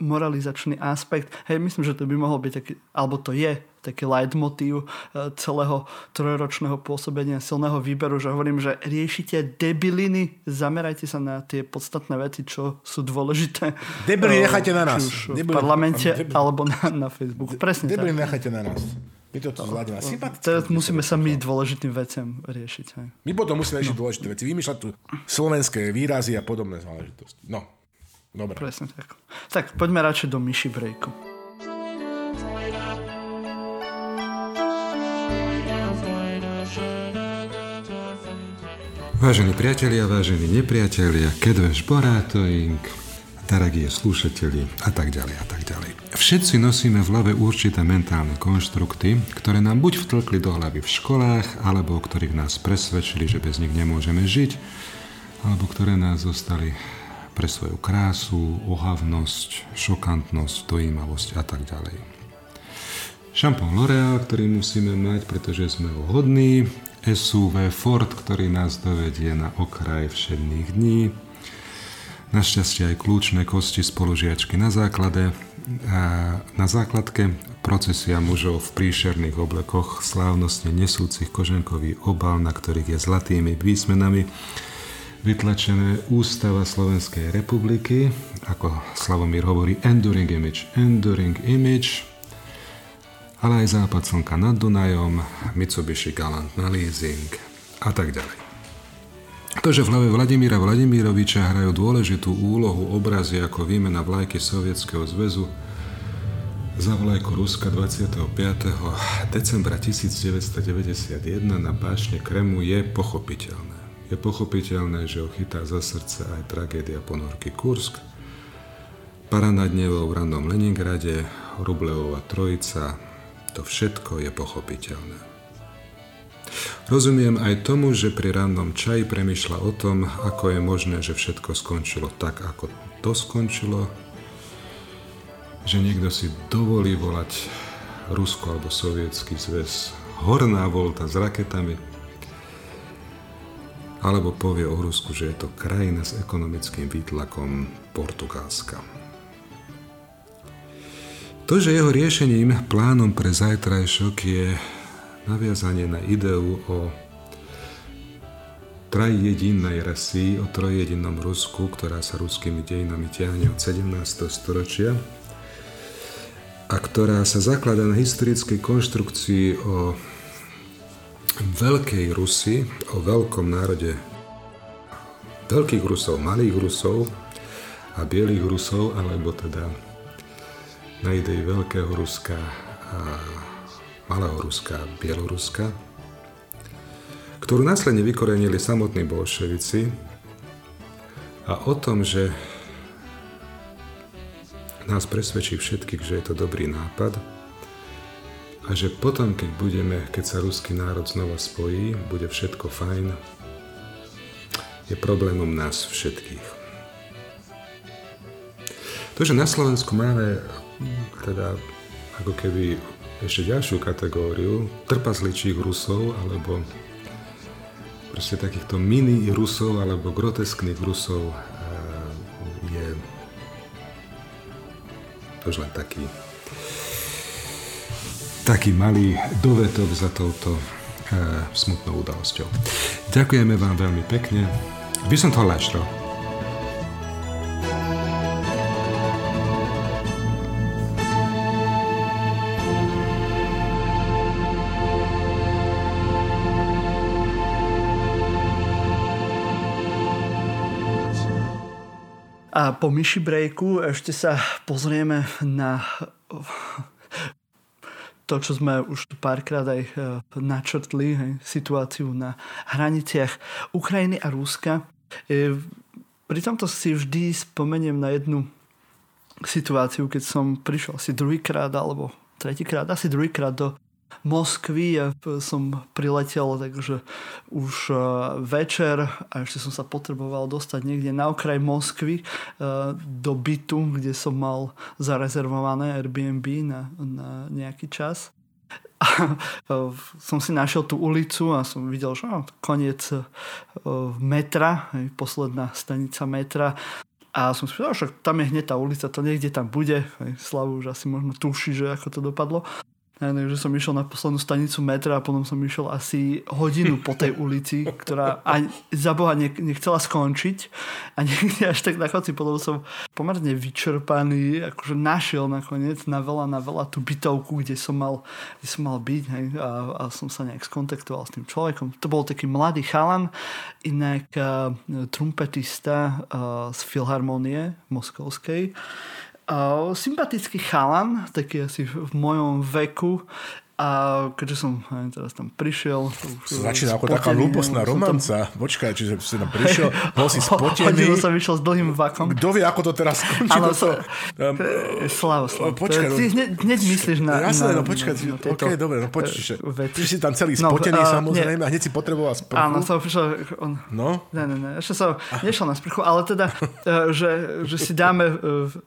moralizačný aspekt. Hej, myslím, že to by mohol byť taký, alebo to je taký leitmotív e, celého trojročného pôsobenia silného výberu, že hovorím, že riešite debiliny, zamerajte sa na tie podstatné veci, čo sú dôležité. Debiliny e, nechajte na nás. Už v parlamente Debiliny. alebo na, na Facebooku. Presne Debiliny nechajte na nás. My to tu zvládneme. Teraz musíme sa my dôležitým veciam riešiť. Hej. My potom musíme riešiť no. dôležité veci. Vymýšľať tu slovenské výrazy a podobné záležitosti. No, dobre. Presne tak. Tak poďme radšej do myši breaku. Vážení priatelia, vážení nepriatelia, kedveš borátoing, daragie slúšateli a tak ďalej a tak ďalej. Všetci nosíme v hlave určité mentálne konštrukty, ktoré nám buď vtlkli do hlavy v školách, alebo o ktorých nás presvedčili, že bez nich nemôžeme žiť, alebo ktoré nás zostali pre svoju krásu, ohavnosť, šokantnosť, dojímavosť a tak ďalej. Šampón L'Oreal, ktorý musíme mať, pretože sme ho hodní, SUV Ford, ktorý nás dovedie na okraj všedných dní, našťastie aj kľúčne kosti spolužiačky na základe, na základke. Procesia mužov v príšerných oblekoch, slávnostne nesúcich koženkový obal, na ktorých je zlatými písmenami vytlačené Ústava Slovenskej republiky, ako Slavomír hovorí, enduring image, enduring image, ale aj západ slnka nad Dunajom, Mitsubishi Galant na leasing a tak ďalej. To, že v hlave Vladimíra Vladimíroviča hrajú dôležitú úlohu obrazy ako výmena vlajky Sovietskeho zväzu za vlajku Ruska 25. decembra 1991 na pášne Kremu je pochopiteľné. Je pochopiteľné, že ho chytá za srdce aj tragédia ponorky Kursk, para nad Nevou v rannom Leningrade, Rublevova trojica, to všetko je pochopiteľné. Rozumiem aj tomu, že pri rannom čaji premyšľa o tom, ako je možné, že všetko skončilo tak, ako to skončilo, že niekto si dovolí volať Rusko alebo Sovietský zväz horná volta s raketami, alebo povie o Rusku, že je to krajina s ekonomickým výtlakom Portugalska. To, že jeho riešením, plánom pre zajtrajšok je naviazanie na ideu o trajjedinnej rasy, o trojjedinom Rusku, ktorá sa ruskými dejinami ťahne od 17. storočia a ktorá sa zaklada na historickej konštrukcii o Veľkej Rusy, o veľkom národe. Veľkých Rusov, malých Rusov a bielých Rusov, alebo teda na idei Veľkého Ruska a Malého Ruska, Bieloruska, ktorú následne vykorenili samotní bolševici a o tom, že nás presvedčí všetkých, že je to dobrý nápad a že potom, keď budeme, keď sa ruský národ znova spojí, bude všetko fajn, je problémom nás všetkých. To, že na Slovensku máme teda ako keby ešte ďalšiu kategóriu trpazličích Rusov alebo proste takýchto mini Rusov alebo groteskných Rusov je to už len taký taký malý dovetok za touto e, smutnou udalosťou. Ďakujeme vám veľmi pekne. By som to Lášro. A po myši breaku ešte sa pozrieme na to, čo sme už tu párkrát aj e, načrtli, hej, situáciu na hraniciach Ukrajiny a Ruska. E, pri tomto si vždy spomeniem na jednu situáciu, keď som prišiel asi druhýkrát alebo tretíkrát, asi druhýkrát do Moskvy. Ja som priletel, takže už e, večer a ešte som sa potreboval dostať niekde na okraj Moskvy e, do bytu, kde som mal zarezervované Airbnb na, na nejaký čas. A e, som si našiel tú ulicu a som videl, že no, koniec metra, posledná stanica metra. A som si povedal, že tam je hneď tá ulica, to niekde tam bude. Slavu už asi možno tuší, že ako to dopadlo. Že som išiel na poslednú stanicu metra a potom som išiel asi hodinu po tej ulici, ktorá aj za Boha nechcela skončiť a niekde až tak na chodci potom som pomerne vyčerpaný, akože našiel nakoniec na veľa, na veľa tú bytovku, kde som mal, kde som mal byť hej, a, a som sa nejak skontaktoval s tým človekom. To bol taký mladý chalan, inak uh, trumpetista uh, z Filharmonie moskovskej sympatický chalan, taký asi v mojom veku, a keďže som aj teraz tam prišiel... Začína ako taká hlúposná romanca. Tam... Počkaj, čiže si tam prišiel, bol si spotený. Hodil som išiel s dlhým vakom. Kto vie, ako to teraz skončí? Ale to... Um, Slavo, Slavo. Počkaj, no, ty hneď, hneď myslíš na... Jasné, no počkaj, na, na ok, dobre, no počkaj. Ty si tam celý no, spotený no, uh, samozrejme a hneď si potreboval sprchu. Áno, som prišiel... On... No? Ne, ne, ne, ešte som nešiel na sprchu, ale teda, uh, že, že si dáme,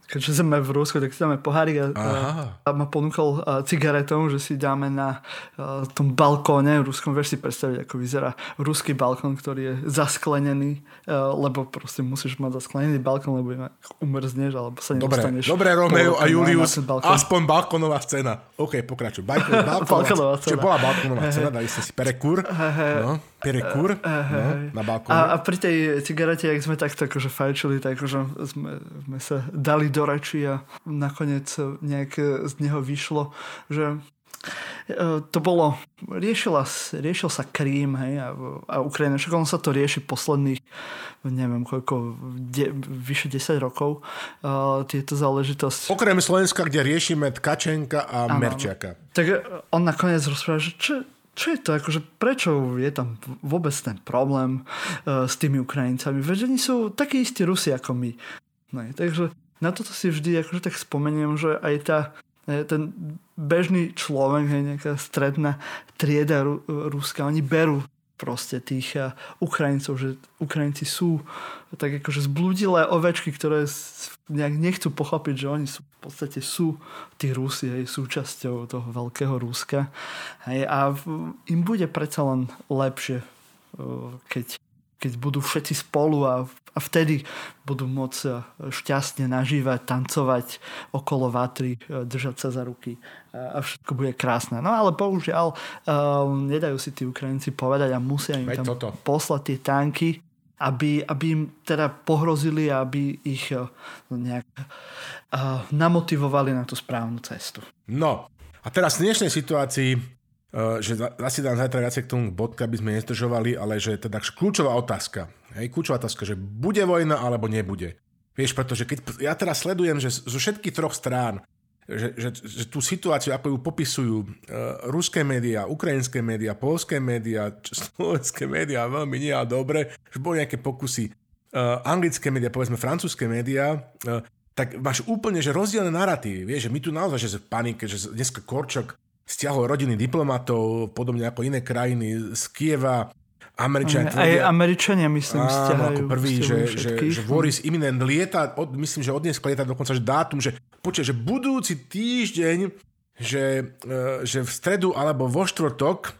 keďže sme v Rusku, tak si dáme pohárik a, a ma ponúkol cigaretom, že si dáme máme na uh, tom balkóne v ruskom, vieš si predstaviť, ako vyzerá ruský balkón, ktorý je zasklenený, uh, lebo proste musíš mať zasklenený balkón, lebo inak umrzneš, alebo sa nedostaneš. Dobre, dobre Romeo a Julius, aspoň balkónová scéna. OK, pokračuj. Balkónová, balkónová scéna. Čiže bola balkónová scéna, dali ste si perekur. No, perekur no, na balkóne. A, a pri tej cigarete, jak sme takto akože fajčili, tak akože sme, sme sa dali do reči a nakoniec nejak z neho vyšlo, že to bolo, riešila, riešil sa Krím hej, a, a Ukrajina, však on sa to rieši posledných, neviem koľko, de, vyše 10 rokov uh, tieto záležitosti. Okrem Slovenska, kde riešime Tkačenka a ano, Merčiaka. Tak on nakoniec rozpráva, že čo, čo je to, akože prečo je tam vôbec ten problém uh, s tými Ukrajincami, veď oni sú takí istí Rusi ako my. No, takže na toto si vždy akože tak spomeniem, že aj tá ten bežný človek, hej, nejaká stredná trieda Ru- Ruska, oni berú proste tých uh, Ukrajincov, že Ukrajinci sú tak akože zbludilé ovečky, ktoré nejak nechcú pochopiť, že oni sú, v podstate sú tí Rusi, hej, súčasťou toho veľkého Ruska. Hej, a im bude predsa len lepšie, uh, keď keď budú všetci spolu a, a vtedy budú môcť e, šťastne nažívať, tancovať okolo vatry, e, držať sa za ruky a všetko bude krásne. No ale bohužiaľ um, nedajú si tí Ukrajinci povedať a musia im tam toto. poslať tie tanky, aby, aby im teda pohrozili a aby ich uh, nejak uh, namotivovali na tú správnu cestu. No a teraz v dnešnej situácii že zase dám zajtra viacej k tomu bodka, aby sme nezdržovali, ale že teda kľúčová otázka. Hej, kľúčová otázka, že bude vojna alebo nebude. Vieš, pretože keď ja teraz sledujem, že zo všetkých troch strán, že, že, že tú situáciu, ako ju popisujú uh, ruské médiá, ukrajinské médiá, polské médiá, slovenské médiá, veľmi nie a dobre, že boli nejaké pokusy, uh, anglické médiá, povedzme francúzske médiá, uh, tak máš úplne že rozdielne narratívy. Vieš, že my tu naozaj, že v panike, že dneska Korčok stiahol rodiny diplomatov, podobne ako iné krajiny z Kieva, Američania tvrdia... Aj Američania, myslím, áno, stiahajú. ako prvý, že, že, že Voris Imminent lieta, od, myslím, že od dnes lieta dokonca, že dátum, že počuť, že budúci týždeň, že, e, že v stredu alebo vo štvrtok,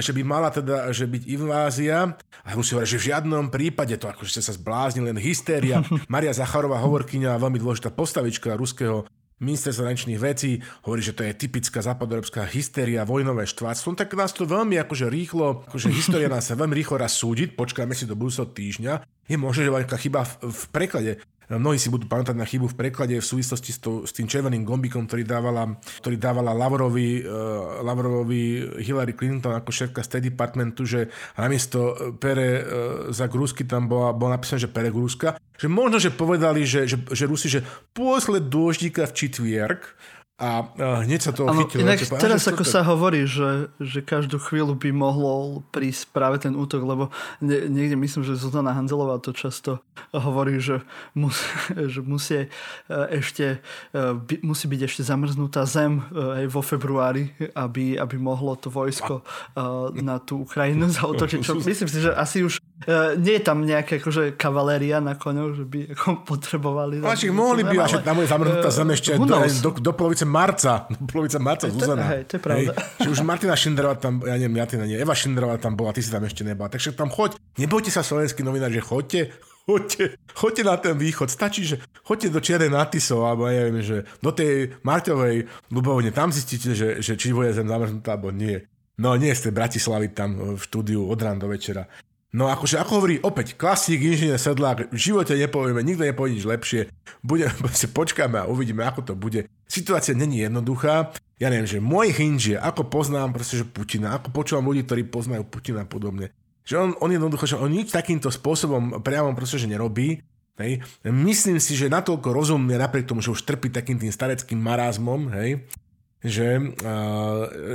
že by mala teda že byť invázia a musí hovoriť, že v žiadnom prípade to akože sa zblázni, len hystéria. Maria Zacharová, hovorkyňa, veľmi dôležitá postavička ruského minister zahraničných vecí hovorí, že to je typická západoeurópska hystéria, vojnové štváctvo, tak nás to veľmi akože rýchlo, akože história nás sa veľmi rýchlo raz súdiť, počkajme si do budúceho týždňa. Je možné, že veľká chyba v, v preklade. Mnohí si budú pamätať na chybu v preklade v súvislosti s, to, s tým červeným gombikom, ktorý dávala, ktorý dávala Lavrovi, uh, Lavrovi Hillary Clinton ako šéfka State Departmentu, že namiesto Pere uh, za Grúsky tam bola, bolo napísané, že Pere Grúska. Že možno, že povedali, že, že, že Rusi, že pôsled dôždíka v Čitvierk, a hneď sa to chytilo. Inak čo, teraz ako sa hovorí, že, že každú chvíľu by mohlo prísť práve ten útok, lebo nie, niekde myslím, že Zuzana Hanzelová to často hovorí, že, mus, že musí, e, ešte, e, by, musí byť ešte zamrznutá zem e, aj vo februári, aby, aby mohlo to vojsko na tú Ukrajinu zautočiť. Čo myslím si, že asi už Uh, nie je tam nejaká akože kavaléria na koňoch, že by ako potrebovali... Máčik, mohli by, ale tam bude zamrznutá zem ešte do, do, do, polovice marca. Do polovice marca Zuzana. Hej, to je pravda. Hej, že už Martina Šinderová tam, ja neviem, Martina nie, Eva Šinderová tam bola, ty si tam ešte nebola. Takže tam choď, nebojte sa slovenský novinár, že choďte, choďte, choďte na ten východ. Stačí, že choďte do Čiernej Natisov, alebo ja neviem, že do tej Marťovej Ľubovne, tam zistíte, že, že či bude zem zamrznutá, alebo nie. No nie z tej Bratislavy tam v štúdiu od rána do večera. No akože ako hovorí opäť klasík, inžinier Sedlák, v živote nepovieme, nikto nepovie nič lepšie, bude, si počkáme a uvidíme, ako to bude. Situácia není jednoduchá, ja neviem, že hinge je, ako poznám proste, že Putina, ako počúvam ľudí, ktorí poznajú Putina a podobne, že on, on jednoducho, že on nič takýmto spôsobom priamo proste, že nerobí, hej. Myslím si, že natoľko rozumne, napriek tomu, že už trpí takým tým stareckým marazmom, hej, že,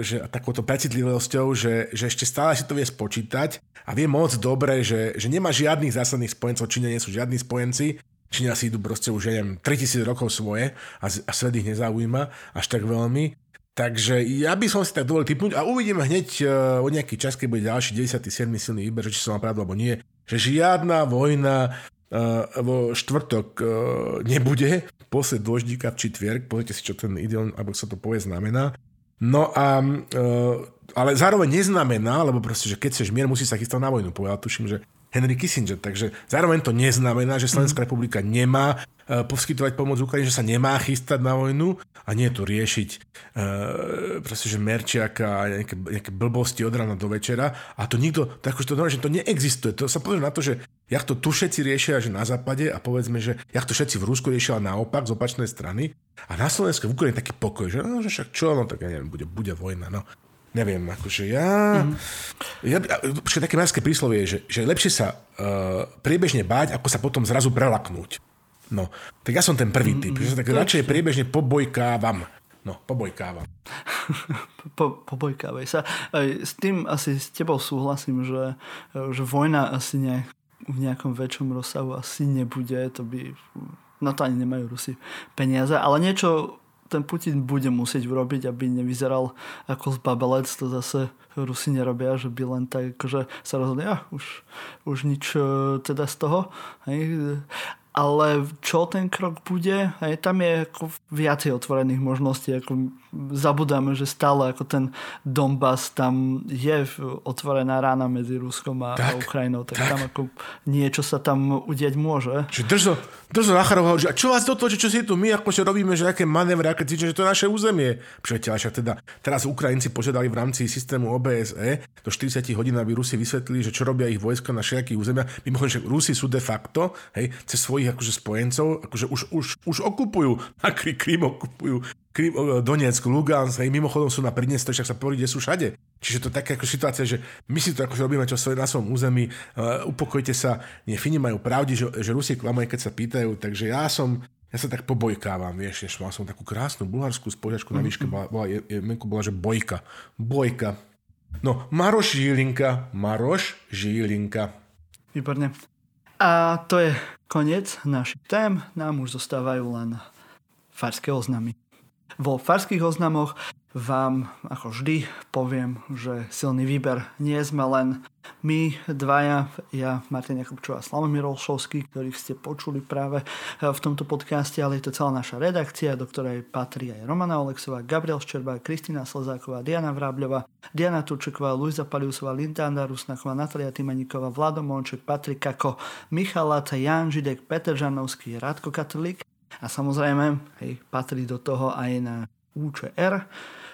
že takouto precitlivosťou, že, že ešte stále si to vie spočítať a vie moc dobre, že, že nemá žiadnych zásadných spojencov, Číňa nie sú žiadni spojenci, Číňa si idú proste už, neviem, 3000 rokov svoje a, a svet ich nezaujíma až tak veľmi. Takže ja by som si tak dovolil typnúť a uvidíme hneď uh, o nejaký čas, keď bude ďalší 97. silný výber, či som mal pravdu alebo nie, že žiadna vojna vo štvrtok uh, nebude, posled dôždíka v čitvier, pozrite si, čo ten idiom, alebo sa to povie, znamená. No a, uh, ale zároveň neznamená, lebo proste, že keď chceš mier, musí sa chystať na vojnu. Povedal, tuším, že Henry Kissinger. Takže zároveň to neznamená, že Slovenská mhm. republika nemá uh, poskytovať pomoc Ukrajine, že sa nemá chystať na vojnu a nie tu riešiť uh, proste, že Merčiaka a nejaké, nejaké blbosti od rána do večera. A to nikto, tak už to, že to neexistuje. To sa pozrie na to, že jak to tu všetci riešia, že na západe a povedzme, že jak to všetci v Rusku riešia naopak z opačnej strany. A na Slovensku v Ukrajine taký pokoj, že, no, že však čo, no tak ja neviem, bude, bude vojna. No neviem, akože ja... Mm. ja počkaj, také márske príslovie je, že, že lepšie sa uh, priebežne báť, ako sa potom zrazu prelaknúť. No, tak ja som ten prvý typ, mm, že sa tak radšej priebežne pobojkávam. No, pobojkávam. po, pobojkávaj sa. S tým asi s tebou súhlasím, že, že vojna asi ne, v nejakom väčšom rozsahu asi nebude. To by, na to ani nemajú Rusi peniaze. Ale niečo ten Putin bude musieť urobiť, aby nevyzeral ako zbabelec, to zase Rusi nerobia, že by len tak akože sa rozhodne, ja, už, už nič e, teda z toho. Hej ale čo ten krok bude, aj tam je ako viacej otvorených možností, ako zabudáme, že stále ako ten Donbass tam je otvorená rána medzi Ruskom a, tak, a Ukrajinou, tak, tak, tam ako niečo sa tam udieť môže. Že držo, držo Zacharov že a čo vás do toho, že čo si tu my akože robíme, že aké manévry, aké cvičenie, že to je naše územie. Priateľ, však teda teraz Ukrajinci požiadali v rámci systému OBSE do 40 hodín, aby Rusi vysvetlili, že čo robia ich vojska na všetkých územiach. Mimochodom, že Rusi sú de facto, hej, cez svojich akože spojencov, akože už, už, už okupujú, a Krym okupujú, Donetsk, Lugansk, hej, mimochodom sú na Pridnestri, však sa povie, kde sú všade. Čiže to je taká ako situácia, že my si to akože robíme čo svoje na svojom území, uh, upokojte sa, nie, Fini majú pravdi, že, že Rusi klamajú, keď sa pýtajú, takže ja som, ja sa tak pobojkávam, vieš, ešte mal som takú krásnu bulharskú spožiačku na výške, bola, bola, je, je, bola, že bojka. Bojka. No, Maroš Žilinka, Maroš Žilinka. Výborne. A to je koniec našich tém. Nám už zostávajú len farské oznamy. Vo farských oznamoch. Vám ako vždy poviem, že silný výber. Nie sme len my dvaja, ja Martin Jakubčov a Slavomír Olšovský, ktorých ste počuli práve v tomto podcaste, ale je to celá naša redakcia, do ktorej patrí aj Romana Oleksová, Gabriel Ščerba, Kristýna Slzáková, Diana Vrábľová, Diana Turčeková, Luisa Paliusová, Lindanda Rusnachová, Natalia Timaníková, Vlado Monček, Patrik Kako, Michal Laca, Jan Židek, Peter Žanovský, Radko Katolík a samozrejme hej, patrí do toho aj na UČR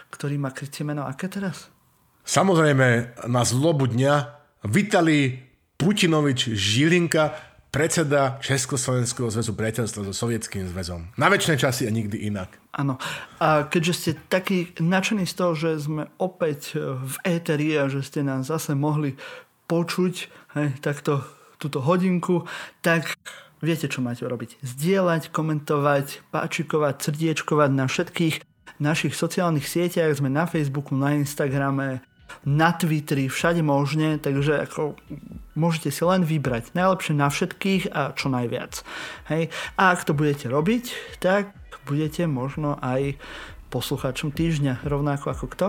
ktorý má krycie meno aké teraz? Samozrejme, na zlobu dňa Vitali Putinovič Žilinka, predseda Československého zväzu priateľstva so Sovietským zväzom. Na väčšie časy a nikdy inak. Áno. A keďže ste takí nadšení z toho, že sme opäť v éteri a že ste nás zase mohli počuť hej, takto túto hodinku, tak viete, čo máte robiť. Zdieľať, komentovať, páčikovať, srdiečkovať na všetkých našich sociálnych sieťach, sme na Facebooku, na Instagrame, na Twitteri, všade možne, takže ako môžete si len vybrať najlepšie na všetkých a čo najviac. Hej. A ak to budete robiť, tak budete možno aj poslucháčom týždňa, rovnako ako kto?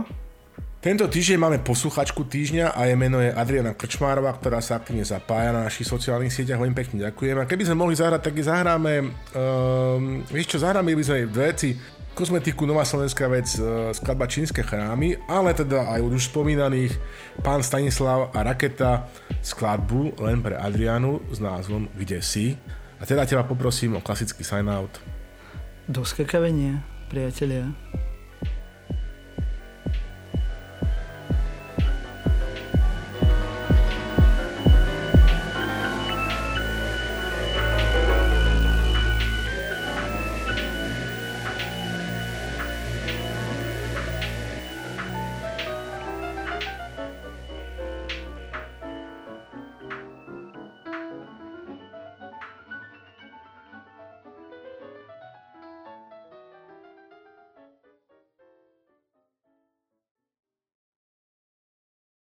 Tento týždeň máme posluchačku týždňa a jej meno je Adriana Krčmárová, ktorá sa aktívne zapája na našich sociálnych sieťach. Veľmi pekne ďakujem. A keby sme mohli zahrať, tak zahráme, um, vieš čo, zahráme by sme veci. Kozmetiku Nová slovenská vec, uh, skladba Čínske chrámy, ale teda aj už spomínaných pán Stanislav a Raketa skladbu len pre Adrianu s názvom Kde si. A teda teba poprosím o klasický sign-out. Do priatelia.